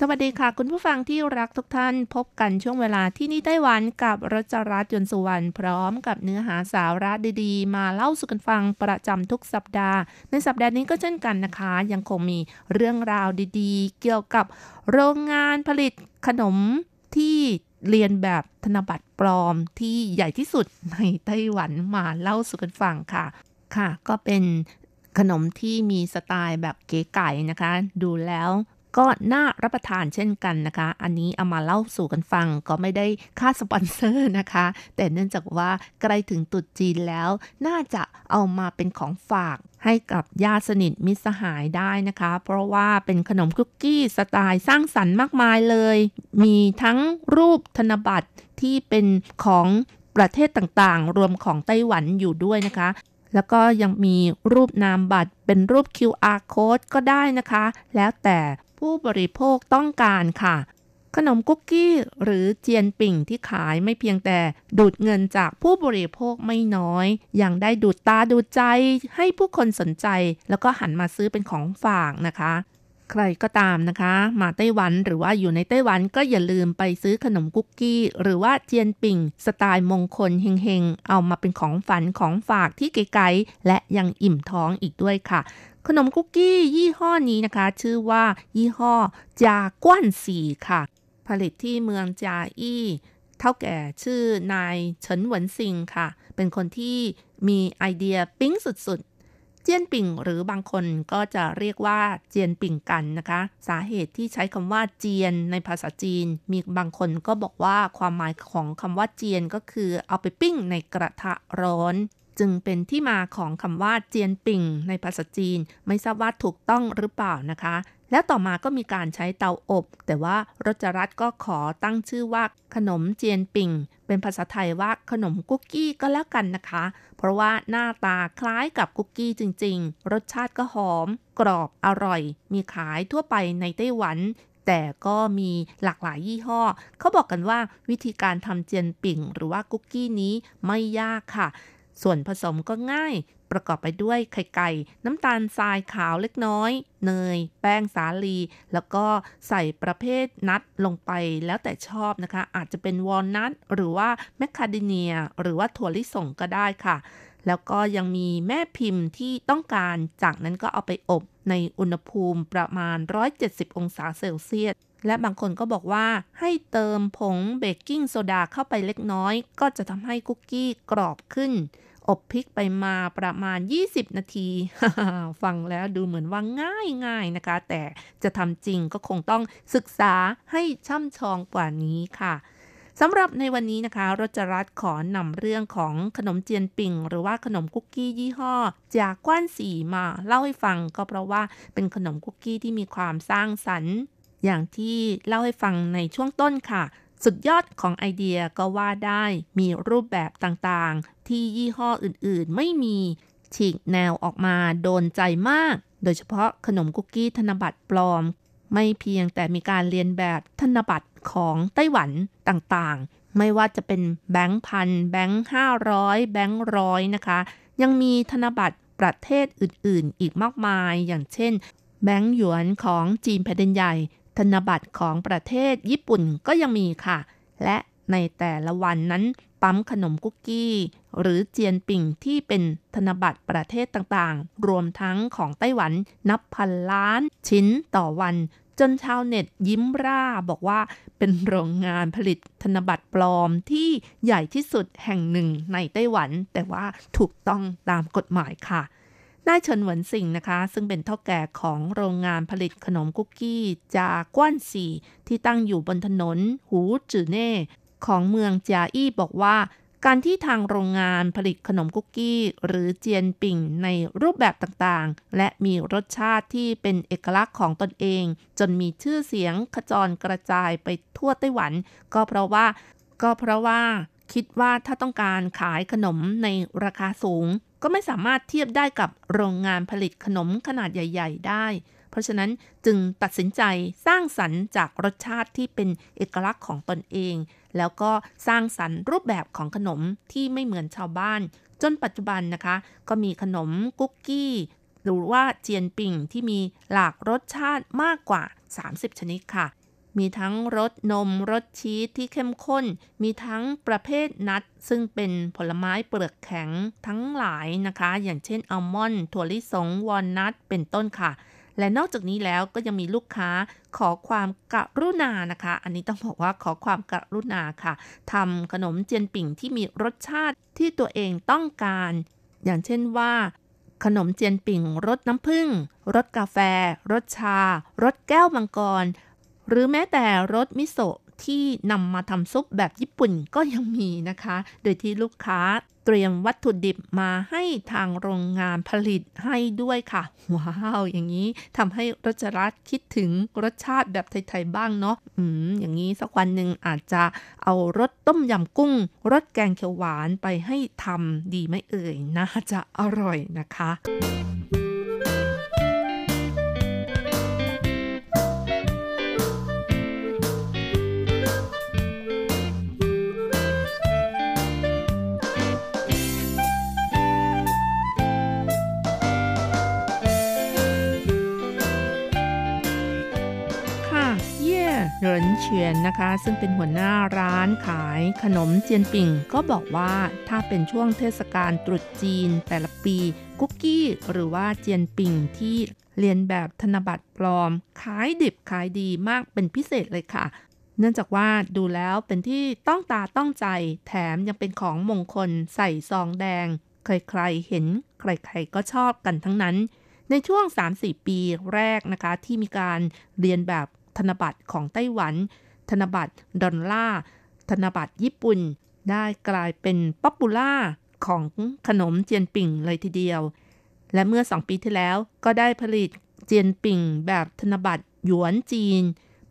Speaker 5: สวัสดีค่ะ คุณผู้ฟังที่รักทุกท่านพบกันช่วงเวลาที่นี่ไต้หวันกับรัจรัสยนต์สุวรรณพร้อมกับเนื้อหาสาระดีๆ มาเล่าสู่กันฟังประจำทุกสัปดาห์ ในสัปดาห์นี้ก็เช่นกันนะคะ ยังคงมีเรื่องราวดีๆ เกี่ยวกับโรงงานผลิตขนมที่เรียนแบบธนบัตรปลอมที่ใหญ่ที่สุดในไต้หวันมาเล่าสู่กันฟังค่ะ ค่ะ ก็เป็นขนมที่มีสไตล์แบบเก๋ไก๋นะคะ ดูแล้ว ก็น่ารับประทานเช่นกันนะคะ อันนี้เอามาเล่าสู่กันฟังก็ไม่ได้ค่าสปอนเซอร์นะคะ แต่เนื่องจากว่าใกล้ถึงตรุษจีนแล้ว น่าจะเอามาเป็นของฝากให้กับญาติสนิทมิตรสหายได้นะคะ เพราะว่าเป็นขนมคุกกี้สไตล์สร้างสรรค์มากมายเลย มีทั้งรูปธนบัตรที่เป็นของประเทศต่างๆ รวมของไต้หวันอยู่ด้วยนะคะ แล้วก็ยังมีรูปนามบัตรเป็นรูป QR code ก็ได้นะคะ แล้วแต่ ผู้บริโภคต้องการค่ะ ขนมคุกกี้หรือเจียนปิ่งที่ขายไม่เพียงแต่ดูดเงินจากผู้บริโภคไม่น้อย ยังได้ดูดตาดูดใจให้ผู้คนสนใจ แล้วก็หันมาซื้อเป็นของฝากนะคะใครก็ตามนะคะ มาไต้หวันหรือว่าอยู่ในไต้หวันก็อย่าลืมไปซื้อขนมคุกกี้ หรือว่าเจียนปิ่ง สไตล์มงคลเฮงๆ เอามาเป็นของฝันของฝากที่ไกลๆและยังอิ่มท้องอีกด้วยค่ะ ขนมคุกกี้ยี่ห้อนี้นะคะ ชื่อว่ายี่ห้อจาก้วนสีค่ะ ผลิตที่เมืองจาอี้เท่าแก่ชื่อนายเฉินหวนซิงค่ะ เป็นคนที่มีไอเดียปิ๊งสุดๆ เจียนปิ่งหรือบางคนก็จะเรียกว่าเจียนปิ่งกันนะคะ สาเหตุที่ใช้คำว่าเจียนในภาษาจีน มีบางคนก็บอกว่าความหมายของคำว่าเจียนก็คือเอาไปปิ้งในกระทะร้อน จึงเป็นที่มาของคำว่าเจียนปิ่งในภาษาจีน ไม่ทราบว่าถูกต้องหรือเปล่านะคะ แล้วต่อมาก็มีการใช้เตาอบ แต่ว่ารจรัสก็ขอตั้งชื่อว่าขนมเจียนปิ่ง เป็นภาษาไทยว่าขนมคุกกี้ก็แล้วกันนะคะ เพราะว่าหน้าตาคล้ายกับคุกกี้จริง ๆ รสชาติก็หอม กรอบอร่อย มีขายทั่วไปในไต้หวันแต่ก็มีหลากหลายยี่ห้อ เขาบอกกันว่าวิธีการทำเจียนปิ่ง หรือว่าคุกกี้นี้ไม่ยากค่ะ ส่วนผสมก็ง่าย ประกอบไปด้วยไข่ไก่ น้ำตาลทรายขาวเล็กน้อย เนย แป้งสาลี แล้วก็ใส่ประเภทนัทลงไปแล้วแต่ชอบนะคะ อาจจะเป็นวอลนัทหรือว่าแมคคาเดเนีย หรือว่าถั่วลิสงก็ได้ค่ะ แล้วก็ยังมีแม่พิมพ์ที่ต้องการจากนั้นก็เอาไปอบในอุณหภูมิประมาณ 170 องศาเซลเซียส และบางคนก็บอกว่าให้เติมผงเบกกิ้งโซดาเข้าไปเล็กน้อย ก็จะทำให้คุกกี้กรอบขึ้น อบพริกไปมาประมาณ 20 นาที ฟังแล้วดูเหมือนว่าง่ายง่ายๆนะคะ แต่จะทำจริงก็คงต้องศึกษาให้ช่ำชองกว่านี้ค่ะสำหรับในวันนี้นะคะรจรัสขอนำเรื่องของขนมเจียนปิ่ง หรือว่าขนมคุกกี้ยี่ห้อ จากกว้านสีมาเล่าให้ฟังก็เพราะว่าเป็นขนมคุกกี้ที่มีความสร้างสรรค์ อย่างที่เล่าให้ฟังในช่วงต้นค่ะ สุดยอดของไอเดียก็ว่าได้มีรูปแบบต่างๆ ที่ยี่ห้ออื่นๆไม่มีฉีกแนวออกมาโดนใจมาก โดยเฉพาะขนมคุกกี้ธนบัตรปลอม ไม่เพียงแต่มีการเรียนแบบธนบัตรของไต้หวันต่างๆ ไม่ว่าจะเป็นแบงค์พันแบงค์ห้าร้อยแบงค์ร้อยนะคะ ยังมีธนบัตรประเทศอื่นๆ อีกมากมาย อย่างเช่น แบงค์หยวนของจีนแผ่นดินใหญ่ ธนบัตรของประเทศญี่ปุ่นก็ยังมีค่ะ และในแต่ละวันนั้นปั๊มขนมคุกกี้ หรือเจียนปิ่งที่เป็นธนบัตรประเทศต่างๆ รวมทั้งของไต้หวันนับพันล้านชิ้นต่อวัน จนชาวเน็ตยิ้มร่าบอกว่าเป็นโรงงานผลิตธนบัตรปลอมที่ใหญ่ที่สุดแห่งหนึ่งในไต้หวัน แต่ว่าถูกต้องตามกฎหมายค่ะ นายเฉินเหวินสิงนะคะ ซึ่งเป็นเท่าแก่ของโรงงานผลิตขนมคุกกี้จากกว้านซีที่ตั้งอยู่บนถนน หูจือเน่ของเมืองจาอี้บอกว่า การที่ทางโรงงานผลิตขนมคุกกี้ หรือเจียนปิ่งในรูปแบบต่างๆ และมีรสชาติที่เป็นเอกลักษณ์ของตนเอง จนมีชื่อเสียงขจรกระจายไปทั่วไต้หวัน ก็เพราะว่า ก็เพราะว่าคิดว่าถ้าต้องการขายขนมในราคาสูง ก็ไม่สามารถเทียบได้กับโรงงานผลิตขนมขนาดใหญ่ ๆ ได้ เพราะฉะนั้นจึงตัดสินใจสร้างสรรค์จากรสชาติที่เป็นเอกลักษณ์ของตนเอง แล้วก็สร้างสรรค์รูปแบบของขนมที่ไม่เหมือนชาวบ้าน จนปัจจุบันนะคะ ก็มีขนมกุ๊กกี้ หรือว่าเจียนปิ่งที่มีหลากรสชาติมากกว่า 30 ชนิดค่ะ มีทั้งรสนมรสชีสที่เข้มข้น มีทั้งประเภทนัทซึ่งเป็นผลไม้เปลือกแข็งทั้งหลายนะคะ อย่างเช่นอัลมอนด์ถั่วลิสงวอลนัทเป็นต้นค่ะ และนอกจากนี้แล้วก็ยังมีลูกค้าขอความกรุณานะคะ อันนี้ต้องบอกว่าขอความกรุณาค่ะทำขนมเจียนปิ่งที่มีรสชาติที่ตัวเองต้องการ อย่างเช่นว่าขนมเจียนปิ่งรสน้ำผึ้งรสกาแฟรสชารสแก้วมังกร หรือแม้แต่รสมิโซะที่นำมาทำซุปแบบญี่ปุ่นก็ยังมีนะคะ โดยที่ลูกค้าเตรียมวัตถุดิบมาให้ทางโรงงานผลิตให้ด้วยค่ะ ว้าว อย่างนี้ทำให้รจรัสคิดถึงรสชาติแบบไทยๆบ้างเนาะอืมอย่างนี้สักวันหนึ่งอาจจะเอารสต้มยำกุ้งรสแกงเขียวหวานไปให้ทำดีไม่เอ่ยน่าจะอร่อยนะคะ เหรินเฉียนนะคะ ซึ่งเป็นหัวหน้าร้านขายขนมเจียนปิ่ง ก็บอกว่าถ้าเป็นช่วงเทศกาลตรุษจีนแต่ละปีกุ๊กกี้หรือว่าเจียนปิ่งที่เรียนแบบธนบัตรปลอม ขายดิบขายดีมากเป็นพิเศษเลยค่ะ เนื่องจากว่าดูแล้วเป็นที่ต้องตาต้องใจ แถมยังเป็นของมงคลใส่ซองแดง ใครๆเห็น ใครๆก็ชอบกันทั้งนั้นในช่วง 3-4 ปีแรกนะคะ ที่มีการเลียนแบบ ธนบัตรของไต้หวัน ธนบัตรดอลลาร์ ธนบัตรญี่ปุ่น ได้กลายเป็น popular ของขนม 煎餅 เลยทีเดียว และเมื่อสองปีที่แล้วก็ได้ผลิต 煎餅 แบบธนบัตรหยวนจีน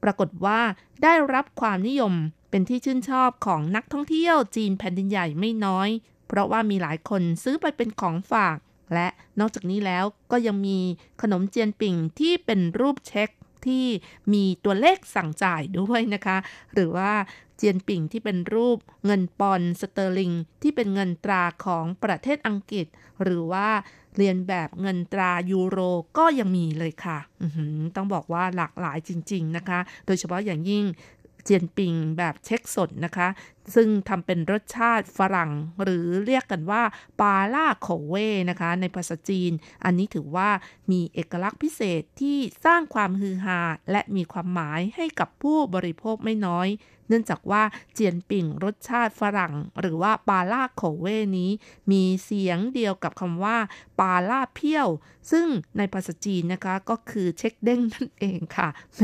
Speaker 5: ปรากฏว่าได้รับความนิยมเป็นที่ชื่นชอบของนักท่องเที่ยวจีนแผ่นดินใหญ่ไม่น้อย เพราะว่ามีหลายคนซื้อไปเป็นของฝาก และนอกจากนี้แล้วก็ยังมีขนม 煎餅 ที่เป็นรูปเช็ค ที่มีตัวเลขสั่งจ่ายด้วยนะคะ หรือว่า 煎餅 ที่เป็นรูปเงินปอนด์สเตอร์ลิง ที่เป็นเงินตราของประเทศอังกฤษ หรือว่าเลียนแบบเงินตรายูโรก็ยังมีเลยค่ะ ต้องบอกว่าหลากหลายจริง ๆ นะคะ โดยเฉพาะอย่างยิ่ง 煎餅 แบบเช็คสดนะคะ ซึ่งทำเป็นรสชาติฝรั่ง หรือเรียกกันว่า 芭樂口味 นะคะ ในภาษาจีน อันนี้ถือว่ามีเอกลักษณ์พิเศษที่สร้างความฮือฮาและมีความหมายให้กับผู้บริโภคไม่น้อย เนื่องจากว่า煎餅 รสชาติฝรั่ง หรือว่า 芭樂口味 นี้ มีเสียงเดียวกับคำว่า 芭樂票 ซึ่งในภาษาจีนนะคะก็คือเช็คเด้งนั่นเองค่ะแหม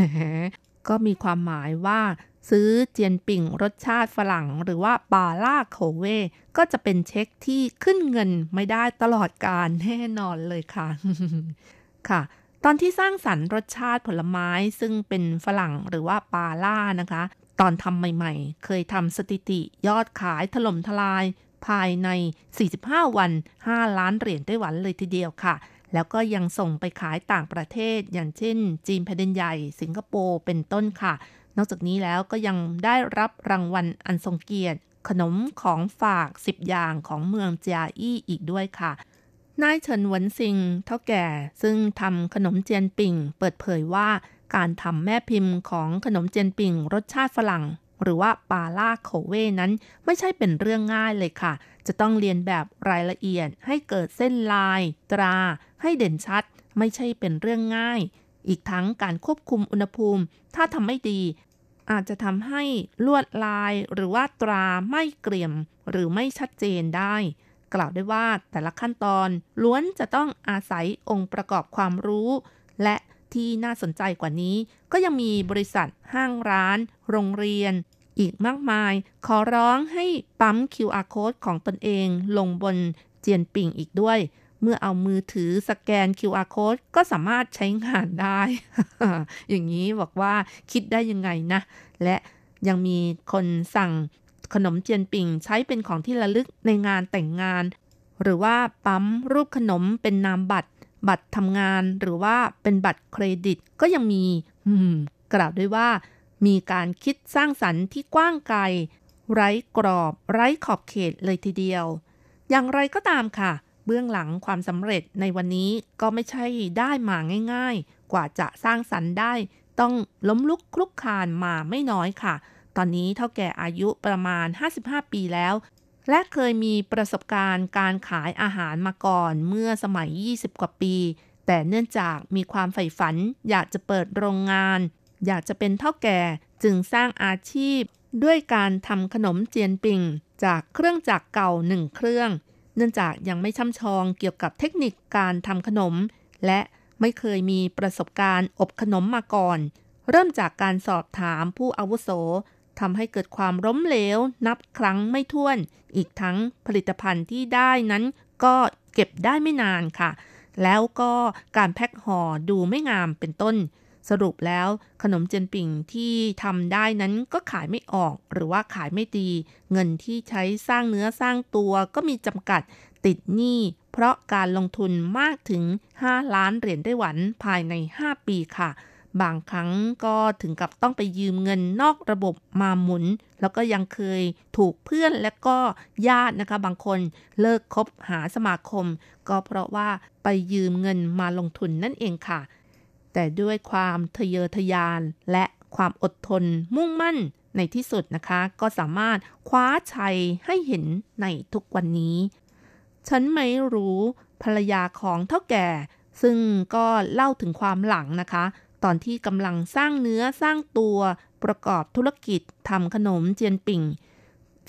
Speaker 5: ก็มีความหมายว่า ซื้อเจียนปิ่งรสชาติฝรั่ง หรือว่าปาล่าโคเว ก็จะเป็นเช็คที่ขึ้นเงินไม่ได้ตลอดการแน่นอนเลยค่ะ ค่ะ ตอนที่สร้างสรรค์รสชาติผลไม้ซึ่งเป็นฝรั่งหรือว่าปาล่านะคะ ตอนทำใหม่ๆ เคยทำสถิติยอดขายถล่มทลาย ภายใน 45 วัน 5 ล้านเหรียญไต้หวันเลยทีเดียวค่ะแล้วก็ยังส่งไปขายต่างประเทศ อย่างเช่น จีนแผ่นดินใหญ่ สิงคโปร์เป็นต้นค่ะ นอกจากนี้แล้วก็ยังได้รับรางวัลอันทรงเกียรติ ขนมของฝาก 10 อย่างของเมืองเจียอี้อีกด้วยค่ะนายเฉินหวนซิงเท่าแก่ ซึ่งทำขนมเจียนปิ่ง เปิดเผยว่าการทำแม่พิมพ์ของขนมเจียนปิ่ง รสชาติฝรั่ง หรือว่าปาล่าโคเวนั้นไม่ใช่เป็นเรื่องง่ายเลยค่ะ จะต้องเรียนแบบรายละเอียดให้เกิดเส้นลาย ตรา ให้เด่นชัด ไม่ใช่เป็นเรื่องง่าย อีกทั้งการควบคุมอุณหภูมิ ถ้าทำไม่ดี อาจจะทำให้ลวดลายหรือว่าตราไม่เกลี่ยม หรือไม่ชัดเจนได้ กล่าวได้ว่าแต่ละขั้นตอนล้วนจะต้องอาศัยองค์ประกอบความรู้ และที่น่าสนใจกว่านี้ ก็ยังมีบริษัทห้างร้าน โรงเรียน อีกมากมาย ขอร้องให้ปั๊ม QR code ของตนเองลงบนเจียนปิ่งอีกด้วย เมื่อเอามือถือสแกน QR code ก็สามารถใช้งานได้ อย่างนี้บอกว่าคิดได้ยังไงนะ และยังมีคนสั่งขนมเจียนปิ่งใช้เป็นของที่ระลึกในงานแต่งงาน หรือว่าปั๊มรูปขนมเป็นนามบัตร บัตรทำงานหรือว่าเป็นบัตรเครดิตก็ยังมีกล่าวด้วยว่า มีการคิดสร้างสรรค์ที่กว้างไกล ไร้กรอบ ไร้ขอบเขตเลยทีเดียว อย่างไรก็ตามค่ะ เบื้องหลังความสำเร็จในวันนี้ก็ไม่ใช่ได้มาง่ายๆ กว่าจะสร้างสรรค์ได้ ต้องล้มลุกคลุกคลานมาไม่น้อยค่ะ ตอนนี้เท่าแก่อายุประมาณ 55 ปีแล้ว และเคยมีประสบการณ์การขายอาหารมาก่อนเมื่อสมัย 20 กว่าปี แต่เนื่องจากมีความใฝ่ฝัน อยากจะเปิดโรงงาน อยากจะเป็นเท่าแก่จึงสร้างอาชีพ ด้วยการทำขนมเจียนปิงจากเครื่องจักรเก่าหนึ่งเครื่อง เนื่องจากยังไม่ช่ำชองเกี่ยวกับเทคนิคการทำขนม และไม่เคยมีประสบการณ์อบขนมมาก่อน เริ่มจากการสอบถามผู้อาวุโสทำให้เกิดความล้มเหลว นับครั้งไม่ถ้วน อีกทั้งผลิตภัณฑ์ที่ได้นั้น ก็เก็บได้ไม่นานค่ะ แล้วก็การแพ็คห่อดูไม่งามเป็นต้น สรุปแล้วขนมเจียนปิ่งที่ทำได้นั้นก็ขายไม่ออกหรือว่าขายไม่ดี เงินที่ใช้สร้างเนื้อสร้างตัวก็มีจำกัดติดหนี้เพราะการลงทุนมากถึง 5 ล้านเหรียญไต้หวันภายใน 5 ปีค่ะ บางครั้งก็ถึงกับต้องไปยืมเงินนอกระบบมาหมุน แล้วก็ยังเคยถูกเพื่อนและก็ญาตินะคะ บางคนเลิกคบหาสมาคม ก็เพราะว่าไปยืมเงินมาลงทุนนั่นเองค่ะ แต่ด้วยความทะเยอทะยานและความอดทนมุ่งมั่นในที่สุดนะคะ ก็สามารถคว้าชัยให้เห็นในทุกวันนี้ ฉันไม่รู้ภรรยาของเท่าแก่ ซึ่งก็เล่าถึงความหลังนะคะ ตอนที่กำลังสร้างเนื้อสร้างตัวประกอบธุรกิจทำขนมเจียนปิ่ง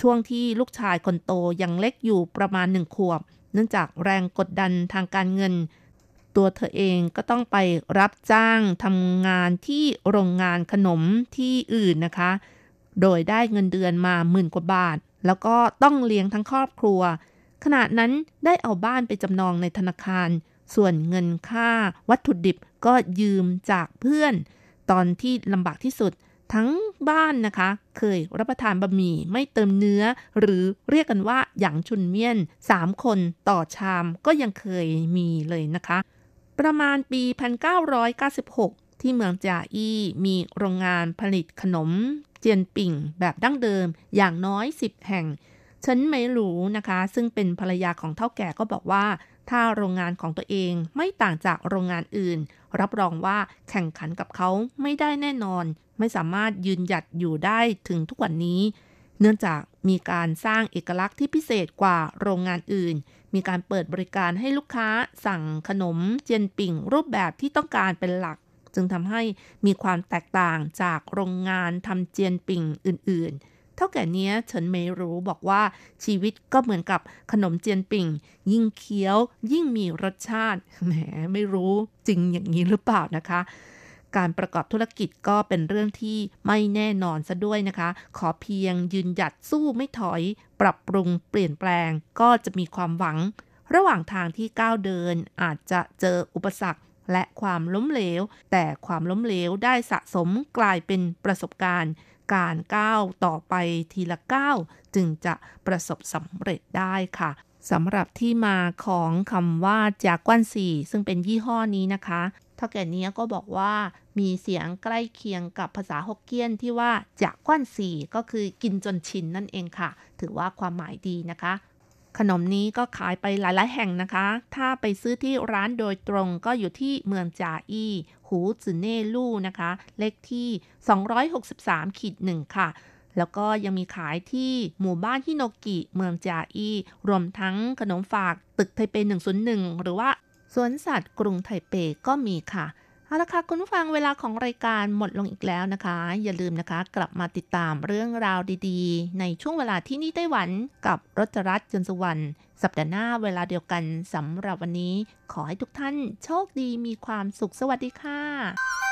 Speaker 5: ช่วงที่ลูกชายคนโตยังเล็กอยู่ประมาณหนึ่งขวบ เนื่องจากแรงกดดันทางการเงิน ตัวเธอเองก็ต้องไปรับจ้างทำงานที่โรงงานขนมที่อื่นนะคะ โดยได้เงินเดือนมาหมื่นกว่าบาท แล้วก็ต้องเลี้ยงทั้งครอบครัว ขณะนั้นได้เอาบ้านไปจำนองในธนาคาร ส่วนเงินค่าวัตถุดิบก็ยืมจากเพื่อน ตอนที่ลำบากที่สุดทั้งบ้านนะคะ เคยรับประทานบะหมี่ไม่เติมเนื้อ หรือเรียกกันว่าหยางชุนเมียนสามคนต่อชามก็ยังเคยมีเลยนะคะ ประมาณปี 1996 ที่เมืองจ่าอี้มีโรงงานผลิตขนมเจียนปิ่งแบบดั้งเดิมอย่างน้อย 10 แห่งฉันไม่รู้นะคะ ซึ่งเป็นภรรยาของเท่าแก่ก็บอกว่า ถ้าโรงงานของตัวเองไม่ต่างจากโรงงานอื่น รับรองว่าแข่งขันกับเขาไม่ได้แน่นอน ไม่สามารถยืนหยัดอยู่ได้ถึงทุกวันนี้ เนื่องจากมีการสร้างเอกลักษณ์ที่พิเศษกว่าโรงงานอื่น มีการเปิดบริการให้ลูกค้าสั่งขนมเจียนปิ่งรูปแบบที่ต้องการเป็นหลัก จึงทำให้มีความแตกต่างจากโรงงานทำเจียนปิ่งอื่น ๆ เท่าแก่นี้เฉินไม่รู้บอกว่าชีวิตก็เหมือนกับขนมเจียนปิ่ง ยิ่งเคี้ยวยิ่งมีรสชาติแหมไม่รู้จริงอย่างนี้หรือเปล่านะคะ การประกอบธุรกิจก็เป็นเรื่องที่ไม่แน่นอนซะด้วยนะคะ ขอเพียงยืนหยัดสู้ไม่ถอย ปรับปรุงเปลี่ยนแปลง ก็จะมีความหวัง ระหว่างทางที่ก้าวเดินอาจจะเจออุปสรรคและความล้มเหลว แต่ความล้มเหลวได้สะสมกลายเป็นประสบการณ์ การก้าวต่อไปทีละก้าวจึงจะประสบสำเร็จได้ค่ะสำหรับที่มาของคำว่าจาก้วนสี่ซึ่งเป็นยี่ห้อนี้นะคะ ท่าแก่นี้ก็บอกว่ามีเสียงใกล้เคียงกับภาษาฮกเกี้ยนที่ว่าจาก้วนสี่ก็คือกินจนชินนั่นเองค่ะ ถือว่าความหมายดีนะคะ ขนมนี้ก็ขายไปหลาย ๆ แห่งนะคะ ถ้าไปซื้อที่ร้านโดยตรงก็อยู่ที่เมืองจาอี้หูจื่เน่ลู่นะคะ เลขที่ 263ขีดหนึ่งค่ะแล้วก็ยังมีขายที่หมู่บ้านฮิโนกิ เมืองจาอี้รวมทั้งขนมฝากตึกไทเป 101 หรือว่า สวนสัตว์กรุงไทเปก็มีค่ะเอาละค่ะคุณผู้ฟังเวลาของรายการหมดลงอีกแล้วนะคะ อย่าลืมนะคะ กลับมาติดตามเรื่องราวดีๆ ในช่วงเวลาที่นี่ไต้หวันกับรจรัสจนสุวรรณสัปดาห์หน้าเวลาเดียวกันสำหรับวันนี้ ขอให้ทุกท่านโชคดีมีความสุขสวัสดีค่ะ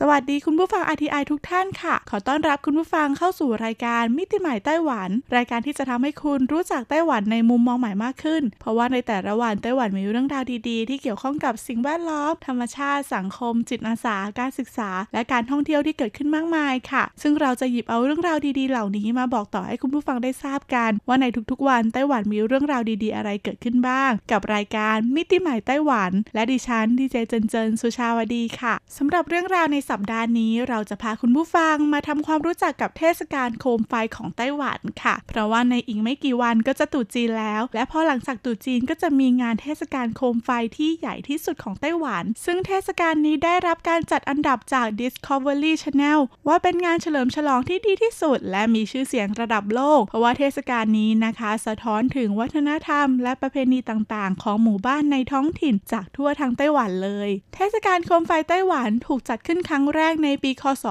Speaker 6: สวัสดีคุณผู้ฟัง RTI ทุกท่านค่ะ ขอต้อนรับคุณผู้ฟังเข้าสู่รายการมิติใหม่ไต้หวัน รายการที่จะทำให้คุณรู้จักไต้หวันในมุมมองใหม่มากขึ้น เพราะว่าในแต่ละวันไต้หวันมีเรื่องราวดีๆ ที่เกี่ยวข้องกับสิ่งแวดล้อม ธรรมชาติ สังคม จิตอาสา การศึกษา และการท่องเที่ยวที่เกิดขึ้นมากมายค่ะ ซึ่งเราจะหยิบเอาเรื่องราวดีๆ เหล่านี้มาบอกต่อให้คุณผู้ฟังได้ทราบกัน ว่าในทุกๆวันไต้หวันมีเรื่องราวดีๆ อะไรเกิดขึ้นบ้าง กับรายการมิติใหม่ไต้หวัน และดิฉันดีเจเจนเจนสุชาวดีค่ะสำหรับเรื่องราวในสัปดาห์นี้เราจะพาคุณผู้ฟังมาทำความรู้จักกับเทศกาลโคมไฟของไต้หวันค่ะ เพราะว่าในอีกไม่กี่วันก็จะตรุษจีนแล้ว และพอหลังจากตรุษจีนก็จะมีงานเทศกาลโคมไฟที่ใหญ่ที่สุดของไต้หวัน ซึ่งเทศกาลนี้ได้รับการจัดอันดับจาก Discovery Channel ว่าเป็นงานเฉลิมฉลองที่ดีที่สุด และมีชื่อเสียงระดับโลก เพราะว่าเทศกาลนี้นะคะ สะท้อนถึงวัฒนธรรม และประเพณีต่างๆ ของหมู่บ้านในท้องถิ่นจากทั่วทั้งไต้หวันเลย เทศกาลโคมไฟไต้หวันถูกจัดขึ้นครั้ง้งแรกในปีคศ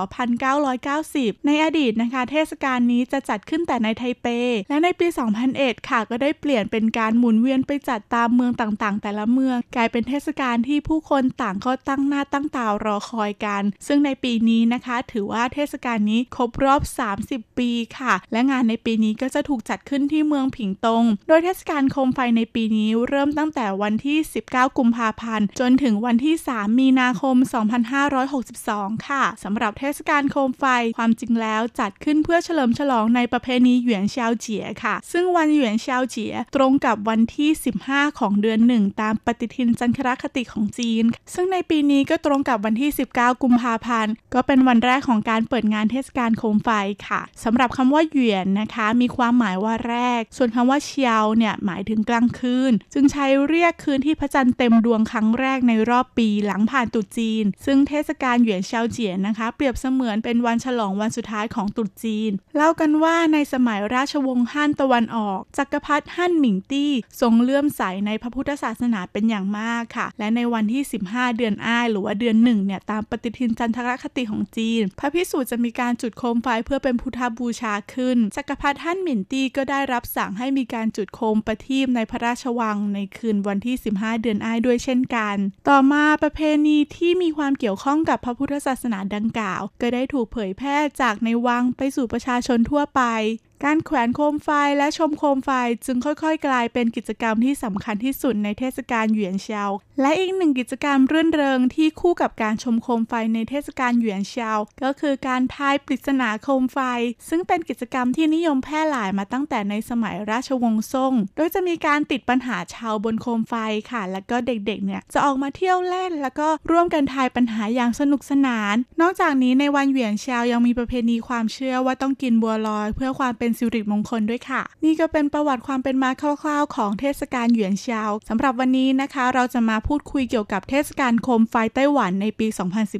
Speaker 6: 1990 ในอดีตนะคะ เทศกาลนี้จะจัดขึ้นแต่ในไทเป และในปี 2001 ค่ะ ก็ได้เปลี่ยนเป็นการหมุนเวียนไปจัดตามเมืองต่างๆ แต่ละเมือง กลายเป็นเทศกาลที่ผู้คนต่างก็ตั้งหน้าตั้งตารอคอยกัน ซึ่งในปีนี้นะคะ ถือว่าเทศกาลนี้ครบรอบ 30 ปีค่ะ และงานในปีนี้ก็จะถูกจัดขึ้นที่เมืองผิงตง โดยเทศกาลโคมไฟในปีนี้เริ่มตั้งแต่วันที่ 19 กุมภาพันธ์ จนถึงวันที่ 3 มีนาคม 2562ค่ะสำหรับเทศกาลโคมไฟความจริงแล้วจัดขึ้นเพื่อเฉลิมฉลองในประเพณีหยวนเซียวเจียค่ะ ซึ่งวันหยวนเซียวเจียตรงกับวันที่ 15 ของเดือนหนึ่งตามปฏิทินจันทรคติของจีน ซึ่งในปีนี้ก็ตรงกับวันที่ 19 กุมภาพันธ์ก็เป็นวันแรกของการเปิดงานเทศกาลโคมไฟค่ะสำหรับคำว่าหยวนนะคะ มีความหมายว่าแรก ส่วนคำว่าเชียวเนี่ยหมายถึงกลางคืน จึงใช้เรียกคืนที่พระจันทร์เต็มดวงครั้งแรกในรอบปีหลังผ่านตุจีน ซึ่งเทศกาลหยวนเซียวเจียนะคะ เปรียบเสมือนเป็นวันฉลองวันสุดท้ายของตรุษจีน เล่ากันว่าในสมัยราชวงศ์ฮั่นตะวันออก จักรพรรดิฮั่นหมิงตี้ ทรงเลื่อมใสในพระพุทธศาสนาเป็นอย่างมากค่ะ และในวันที่ 15 เดือนอ้ายหรือว่าเดือนหนึ่งเนี่ยตามปฏิทินจันทรคติของจีน พระพิสุจะมีการจุดโคมไฟเพื่อเป็นพุทธบูชาขึ้น จักรพรรดิฮั่นหมิงตี้ก็ได้รับสั่งให้มีการจุดโคมประทีปในพระราชวังในคืนวันที่ 15 เดือนอ้ายด้วยเช่นกัน ต่อมาประเพณีที่มีความเกี่ยวข้องกับพระพุทธศาสนาดังกล่าว ก็ได้ถูกเผยแพร่จากในวังไปสู่ประชาชนทั่วไป การแขวนโคมไฟและชมโคมไฟจึงค่อยๆ กลายเป็นกิจกรรมที่สำคัญที่สุดในเทศกาลหยวนเชาและอีกหนึ่งกิจกรรมรื่นเริงที่คู่กับการชมโคมไฟในเทศกาลหยวนเชาก็คือการทายปริศนาโคมไฟ ซึ่งเป็นกิจกรรมที่นิยมแพร่หลายมาตั้งแต่ในสมัยราชวงศ์ซ่ง โดยจะมีการติดปัญหาชาวบนโคมไฟค่ะ แล้วก็เด็กๆเนี่ยจะออกมาเที่ยวเล่น แล้วก็ร่วมกันทายปัญหาอย่างสนุกสนาน นอกจากนี้ในวันหยวนเชายังมีประเพณีความเชื่อว่าต้องกินบัวลอย เพื่อความเป็นสิริมงคลด้วยค่ะ นี่ก็เป็นประวัติความเป็นมาคร่าวๆ ของเทศกาลหยวนเชาสำหรับวันนี้นะคะ เราจะมาพูดคุยเกี่ยวกับเทศกาลโคมไฟไต้หวันในปี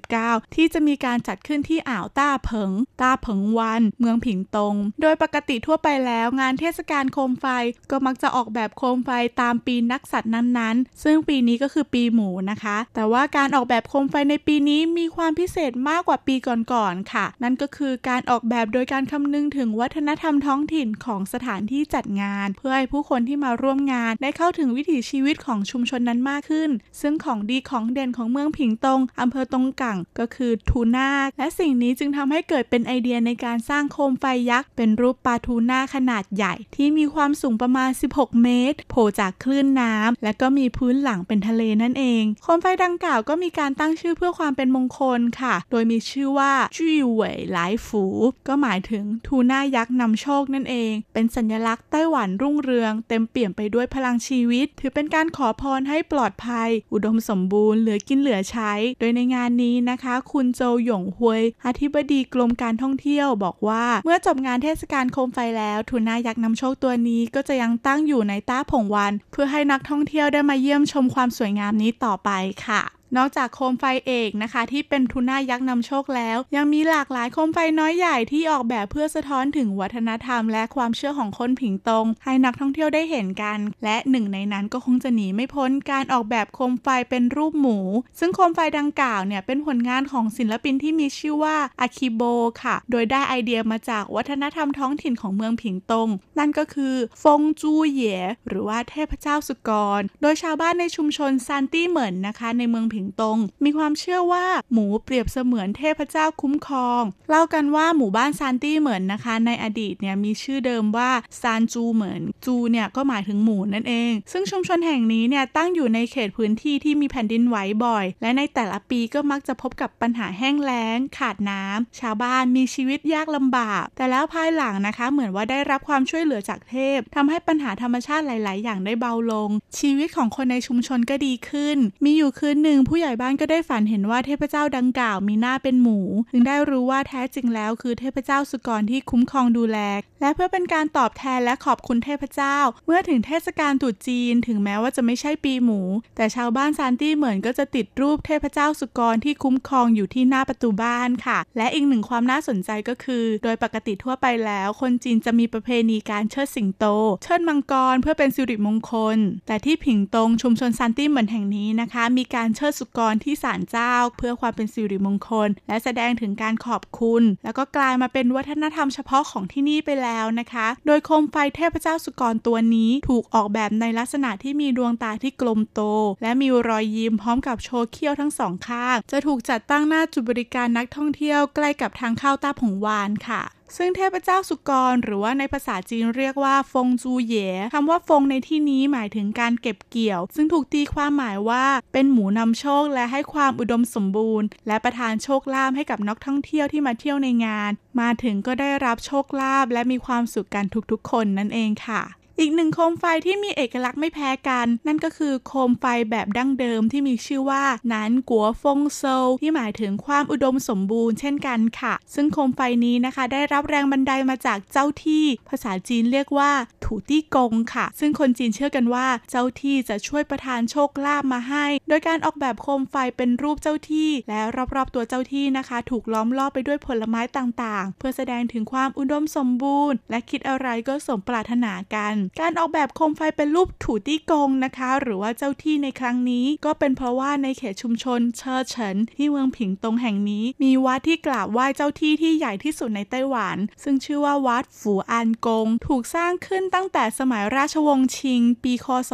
Speaker 6: 2019 ที่จะมีการจัดขึ้นที่อ่าวต้าเผิง ต้าเผิงวัน เมืองผิงตง โดยปกติทั่วไปแล้วงานเทศกาลโคมไฟก็มักจะออกแบบโคมไฟตามปีนักสัตว์นั้นๆ ซึ่งปีนี้ก็คือปีหมูนะคะ แต่ว่าการออกแบบโคมไฟในปีนี้มีความพิเศษมากกว่าปีก่อนๆค่ะ นั่นก็คือการออกแบบโดยการคำนึงถึงวัฒนธรรมมท้องถิ่นของสถานที่จัดงาน เพื่อให้ผู้คนที่มาร่วมงานได้เข้าถึงวิถีชีวิตของชุมชนนั้นมากขึ้น ซึ่งของดีของเด่นของเมืองผิงตงอำเภอตงกังก็คือทูน่าและสิ่งนี้จึงทำให้เกิดเป็นไอเดียในการสร้างโคมไฟยักษ์เป็นรูปปลาทูน่าขนาดใหญ่ ที่มีความสูงประมาณ 16 เมตร โผล่จากคลื่นน้ำและก็มีพื้นหลังเป็นทะเลนั่นเอง โคมไฟดังกล่าวก็มีการตั้งชื่อเพื่อความเป็นมงคลค่ะ โดยมีชื่อว่าจุยเหวยหลายฝู ก็หมายถึงทูน่ายักษ์นำโชชคนั่นเอง เป็นสัญลักษณ์ไต้หวันรุ่งเรือง เต็มเปี่ยมไปด้วยพลังชีวิต ถือเป็นการขอพรให้ปลอดภัย อุดมสมบูรณ์เหลือกินเหลือใช้ โดยในงานนี้นะคะ คุณโจหยงฮวยอธิบดีกรมการท่องเที่ยวบอกว่า เมื่อจบงานเทศกาลโคมไฟแล้วทูน่ายักษ์นำโชคตัวนี้ก็จะยังตั้งอยู่ในต้าผงวัน เพื่อให้นักท่องเที่ยวได้มาเยี่ยมชมความสวยงามนี้ต่อไปค่ะ นอกจากโคมไฟเอกนะคะ ที่เป็นทูน่ายักษ์นำโชคแล้ว ยังมีหลากหลายโคมไฟน้อยใหญ่ที่ออกแบบเพื่อสะท้อนถึงวัฒนธรรม และความเชื่อของคนผิงตง ให้นักท่องเที่ยวได้เห็นกัน และหนึ่งในนั้นก็คงจะหนีไม่พ้นการออกแบบโคมไฟเป็นรูปหมู ซึ่งโคมไฟดังกล่าวเนี่ยเป็นผลงานของศิลปินที่มีชื่อว่าอาคิโบค่ะ โดยได้ไอเดียมาจากวัฒนธรรมท้องถิ่นของเมืองผิงตง นั่นก็คือฟงจูเย่หรือว่าเทพเจ้าสุกร โดยชาวบ้านในชุมชนซานตี้เหมินนะคะ ในเมืองผิงตง มีความเชื่อว่าหมูเปรียบเสมือนเทพเจ้าคุ้มครอง เล่ากันว่าหมู่บ้านซานตี้เหมือนนะคะ ในอดีตเนี่ยมีชื่อเดิมว่าซานจูเหมือนจูเนี่ยก็หมายถึงหมูนั่นเอง ซึ่งชุมชนแห่งนี้เนี่ยตั้งอยู่ในเขตพื้นที่ที่มีแผ่นดินไหวบ่อย และในแต่ละปีก็มักจะพบกับปัญหาแห้งแล้ง ขาดน้ำชาวบ้านมีชีวิตยากลำบาก แต่แล้วภายหลังนะคะ เหมือนว่าได้รับความช่วยเหลือจากเทพทำให้ปัญหาธรรมชาติหลาย ๆ อย่างได้เบาลง ชีวิตของคนในชุมชนก็ดีขึ้น มีอยู่คืนหนึ่งผู้ใหญ่บ้านก็ได้ฝันเห็นว่าเทพเจ้าดังกล่าวมีหน้าเป็นหมูถึงได้รู้ว่าแท้จริงแล้วคือเทพเจ้าสุกรที่คุ้มครองดูแล และเพื่อเป็นการตอบแทนและขอบคุณเทพเจ้า เมื่อถึงเทศกาลตรุษจีน ถึงแม้ว่าจะไม่ใช่ปีหมู แต่ชาวบ้านซานตี้เหมือนก็จะติดรูปเทพเจ้าสุกรที่คุ้มครองอยู่ที่หน้าประตูบ้านค่ะ และอีกหนึ่งความน่าสนใจก็คือ โดยปกติทั่วไปแล้ว คนจีนจะมีประเพณีการเชิดสิงโต เชิดมังกรเพื่อเป็นสิริมงคล แต่ที่ผิงตงชุมชนซานตี้เหมือนแห่งนี้นะคะ มีการเชิดสุกรที่ศาลเจ้า เพื่อความเป็นสิริมงคล และแสดงถึงการขอบคุณ แล้วก็กลายมาเป็นวัฒนธรรมเฉพาะของที่นี่ไปแล้วนะคะ โดยโคมไฟเทพเจ้าสุกรตัวนี้ถูกออกแบบในลักษณะที่มีดวงตาที่กลมโต และมีรอยยิ้มพร้อมกับโชว์เขี้ยวทั้งสองข้าง จะถูกจัดตั้งหน้าจุดบริการนักท่องเที่ยวใกล้กับทางเข้าต้าผงวานค่ะ ซึ่งเทพเจ้าสุกร หรือว่าในภาษาจีนเรียกว่าฟงจูเย่คำว่าฟงในที่นี้หมายถึงการเก็บเกี่ยว ซึ่งถูกตีความหมายว่า เป็นหมูนำโชคและให้ความอุดมสมบูรณ์ และประทานโชคลาภให้กับนักท่องเที่ยวที่มาเที่ยวในงาน มาถึงก็ได้รับโชคลาภและมีความสุขกันทุกๆ คนนั่นเองค่ะ อีกหนึ่งโคมไฟที่มีเอกลักษณ์ไม่แพ้กัน นั่นก็คือโคมไฟแบบดั้งเดิมที่มีชื่อว่านันกัวฟงโซที่หมายถึงความอุดมสมบูรณ์เช่นกันค่ะ ซึ่งโคมไฟนี้นะคะ ได้รับแรงบันดาลมาจากเจ้าที่ ภาษาจีนเรียกว่าถูตี้กงค่ะ ซึ่งคนจีนเชื่อกันว่าเจ้าที่จะช่วยประทานโชคลาภมาให้ โดยการออกแบบโคมไฟเป็นรูปเจ้าที่ และรอบๆตัวเจ้าที่นะคะ ถูกล้อมรอบไปด้วยผลไม้ต่างๆ เพื่อแสดงถึงความอุดมสมบูรณ์ และคิดอะไรก็สมปรารถนากันการออกแบบโคมไฟเป็นรูปถูตี้กงนะคะ หรือว่าเจ้าที่ในครั้งนี้ก็เป็นเพราะว่าในเขตชุมชนเชอร์เฉินที่เมืองผิงตงแห่งนี้ มีวัดที่กราบไหว้เจ้าที่ที่ใหญ่ที่สุดในไต้หวัน ซึ่งชื่อว่าวัดฝูอานกง ถูกสร้างขึ้นตั้งแต่สมัยราชวงศ์ชิง ปีคศ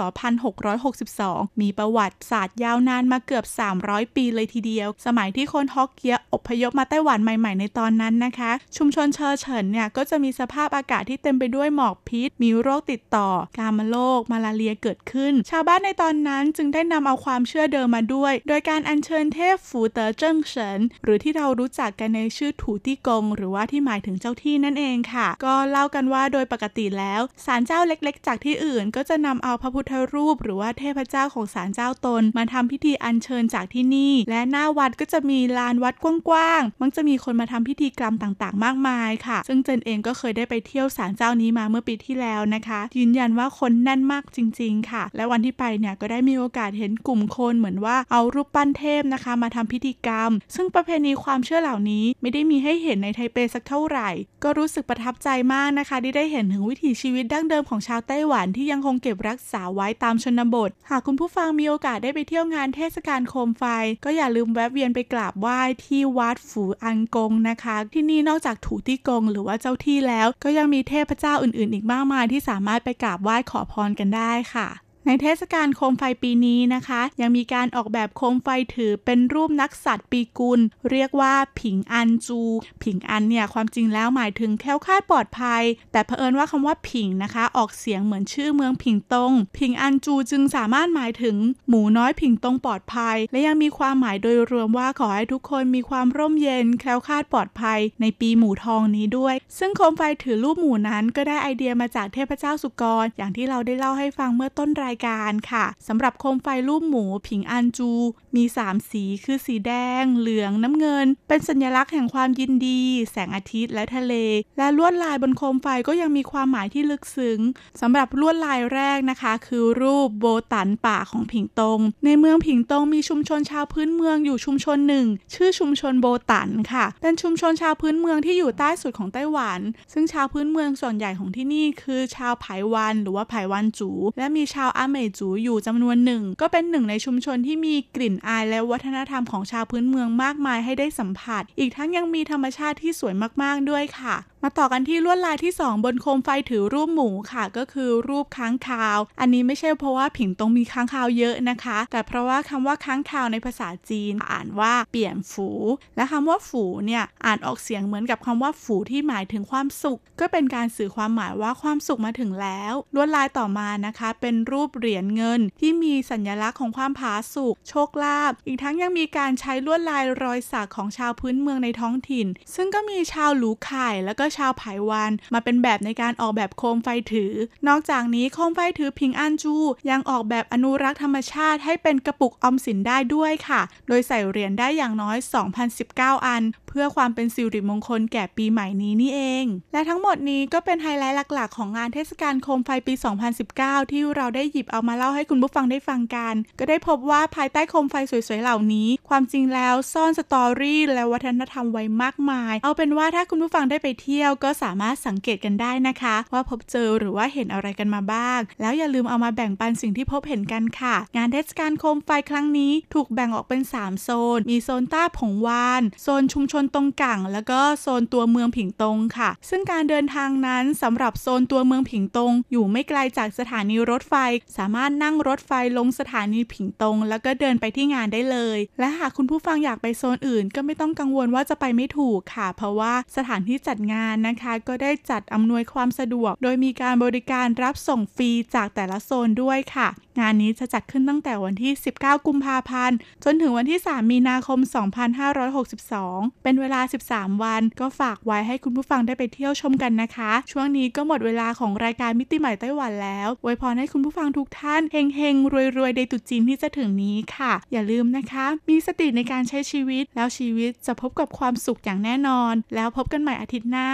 Speaker 6: 1662 มีประวัติศาสตร์ยาวนานมาเกือบ 300 ปีเลยทีเดียว สมัยที่คนฮอกเกียอพยพมาไต้หวันใหม่ ๆ ในตอนนั้นนะคะ ชุมชนเชอร์เฉินเนี่ยก็จะมีสภาพอากาศที่เต็มไปด้วยหมอกพิษ มีโรคติดต่อ กามโรคมาลาเรียเกิดขึ้น ชาวบ้านในตอนนั้นจึงได้นำเอาความเชื่อเดิมมาด้วย โดยการอัญเชิญเทพฝูเต๋อเจิ้งเฉินหรือที่เรารู้จักกันในชื่อถูตี้กง หรือว่าที่หมายถึงเจ้าที่นั่นเองค่ะ ก็เล่ากันว่าโดยปกติแล้วศาลเจ้าเล็กๆ จากที่อื่น ก็จะนำเอาพระพุทธรูป หรือว่าเทพเจ้าของศาลเจ้าตน มาทำพิธีอัญเชิญจากที่นี่ และหน้าวัดก็จะมีลานวัดกว้างๆมักจะมีคนมาทำพิธีกรรมต่างๆ มากมายค่ะ ซึ่งเจนเองก็เคยได้ไปเที่ยวศาลเจ้านี้มาเมื่อปีที่แล้วนะคะยืนยันว่าคนแน่นมากจริง ๆ ค่ะ และวันที่ไปเนี่ยก็ได้มีโอกาสเห็นกลุ่มคนเหมือนว่าเอารูปปั้นเทพนะคะ มาทำพิธีกรรม ซึ่งประเพณีความเชื่อเหล่านี้ไม่ได้มีให้เห็นในไทเปสักเท่าไหร่ ก็รู้สึกประทับใจมากนะคะ ที่ได้เห็นถึงวิถีชีวิตดั้งเดิมของชาวไต้หวันที่ยังคงเก็บรักษาไว้ตามชนบท หากคุณผู้ฟังมีโอกาสได้ไปเที่ยวงานเทศกาลโคมไฟ ก็อย่าลืมแวะเวียนไปกราบไหว้ที่วัดฝูอันกงนะคะ ที่นี่นอกจากถูที่กงหรือว่าเจ้าที่แล้ว ก็ยังมีเทพเจ้าอื่นๆ อีกมากมายที่สามารถไปกราบไหว้ขอพรกันได้ค่ะ ในเทศกาลโคมไฟปีนี้นะคะ ยังมีการออกแบบโคมไฟถือเป็นรูปนักสัตว์ปีกุล เรียกว่าผิงอันจู ผิงอันเนี่ยความจริงแล้วหมายถึงแคล้วคลาดปลอดภัย แต่เผอิญว่าคำว่าผิงนะคะ ออกเสียงเหมือนชื่อเมืองผิงตง ผิงอันจูจึงสามารถหมายถึงหมูน้อยผิงตงปลอดภัย และยังมีความหมายโดยรวมว่าขอให้ทุกคนมีความร่มเย็น แคล้วคลาดปลอดภัย ในปีหมูทองนี้ด้วย ซึ่งโคมไฟถือรูปหมูนั้นก็ได้ไอเดียมาจากเทพเจ้าสุกร อย่างที่เราได้เล่าให้ฟังเมื่อต้นรายการค่ะสำหรับโคมไฟรูปหมูผิงอันจู มี 3 สีคือสีแดง เหลืองน้ำเงิน เป็นสัญลักษณ์แห่งความยินดี แสงอาทิตย์และทะเล และลวดลายบนโคมไฟก็ยังมีความหมายที่ลึกซึ้งสำหรับลวดลายแรกนะคะ คือรูปโบตั๋นป่าของผิงตง ในเมืองผิงตงมีชุมชนชาวพื้นเมืองอยู่ชุมชนหนึ่ง ชื่อชุมชนโบตั๋นค่ะ เป็นชุมชนชาวพื้นเมืองที่อยู่ใต้สุดของไต้หวัน ซึ่งชาวพื้นเมืองส่วนใหญ่ของที่นี่คือชาวไผ่วัน หรือว่า 排灣族 และมีชาว 阿美族 อยู่จำนวนหนึ่ง ก็เป็นหนึ่งในชุมชนที่มีกลิ่นอายและวัฒนธรรมของชาวพื้นเมืองมากมายให้ได้สัมผัส อีกทั้งยังมีธรรมชาติที่สวยมากๆด้วยค่ะ มาต่อกันที่ลวดลายที่ 2 บนโคมไฟถือรูปหมูค่ะ ก็คือรูปค้างคาว อันนี้ไม่ใช่เพราะว่าผิงตรงมีค้างคาวเยอะนะคะ แต่เพราะว่าคำว่าค้างคาวในภาษาจีนอ่านว่าเปี่ยนฝู และคำว่าฝูเนี่ยอ่านออกเสียงเหมือนกับคำว่าฝูที่หมายถึงความสุข ก็เป็นการสื่อความหมายว่าความสุขมาถึงแล้ว ลวดลายต่อมานะคะ เป็นรูปเหรียญเงินที่มีสัญลักษณ์ของความผาสุกโชคลาภอีกทั้งยังมีการใช้ลวดลายรอยสักของชาวพื้นเมืองในท้องถิ่น ซึ่งก็มีชาวหลูไข่แล้วก็ชาวไผ่วันมาเป็นแบบในการออกแบบโคมไฟถือ นอกจากนี้โคมไฟถือพิงอันจูยังออกแบบอนุรักษ์ธรรมชาติให้เป็นกระปุกออมสินได้ด้วยค่ะ โดยใส่เหรียญได้อย่างน้อย 2,019 อัน เพื่อความเป็นสิริมงคลแก่ปีใหม่นี้นี่เอง และทั้งหมดนี้ก็เป็นไฮไลท์หลักๆ ของงานเทศกาลโคมไฟปี 2019 ที่เราได้หยิบเอามาเล่าให้คุณผู้ฟังได้ฟังกัน ก็ได้พบว่าภายใต้โคมไฟสวยๆเหล่านี้ ความจริงแล้วซ่อน story และวัฒนธรรมไว้มากมาย เอาเป็นว่าถ้าคุณผู้ฟังได้ไปเที่ยวก็สามารถสังเกตกันได้นะคะ ว่าพบเจอหรือว่าเห็นอะไรกันมาบ้าง แล้วอย่าลืมเอามาแบ่งปันสิ่งที่พบเห็นกันค่ะ งานเทศกาลโคมไฟครั้งนี้ถูกแบ่งออกเป็น 3 โซน มีโซนต้าผงวาน โซนชุมชนตรงกังแล้วก็โซนตัวเมืองผิงตงค่ะ ซึ่งการเดินทางนั้นสำหรับโซนตัวเมืองผิงตง อยู่ไม่ไกลจากสถานีรถไฟ สามารถนั่งรถไฟลงสถานีผิงตง แล้วก็เดินไปที่งานได้เลย และหากคุณผู้ฟังอยากไปโซนอื่น ก็ไม่ต้องกังวลว่าจะไปไม่ถูกค่ะ เพราะว่าสถานที่จัดงานนะคะก็ได้จัดอำนวยความสะดวก โดยมีการบริการรับส่งฟรีจากแต่ละโซนด้วยค่ะ งานนี้จะจัดขึ้นตั้งแต่วันที่ 19 กุมภาพันธ์ จนถึงวันที่ 3 มีนาคม 2562 เป็นเวลา 13 วัน ก็ฝากไว้ให้คุณผู้ฟังได้ไปเที่ยวชมกันนะคะ ช่วงนี้ก็หมดเวลาของรายการมิติใหม่ไต้หวันแล้วไว้พรให้คุณผู้ฟังทุกท่านเฮงเฮงรวยรวยในตุจีนที่จะถึงนี้ค่ะ อย่าลืมนะคะ มีสติในการใช้ชีวิตแล้วชีวิตจะพบกับความสุขอย่างแน่นอน แล้วพบกันใหม่อาทิตย์หน้า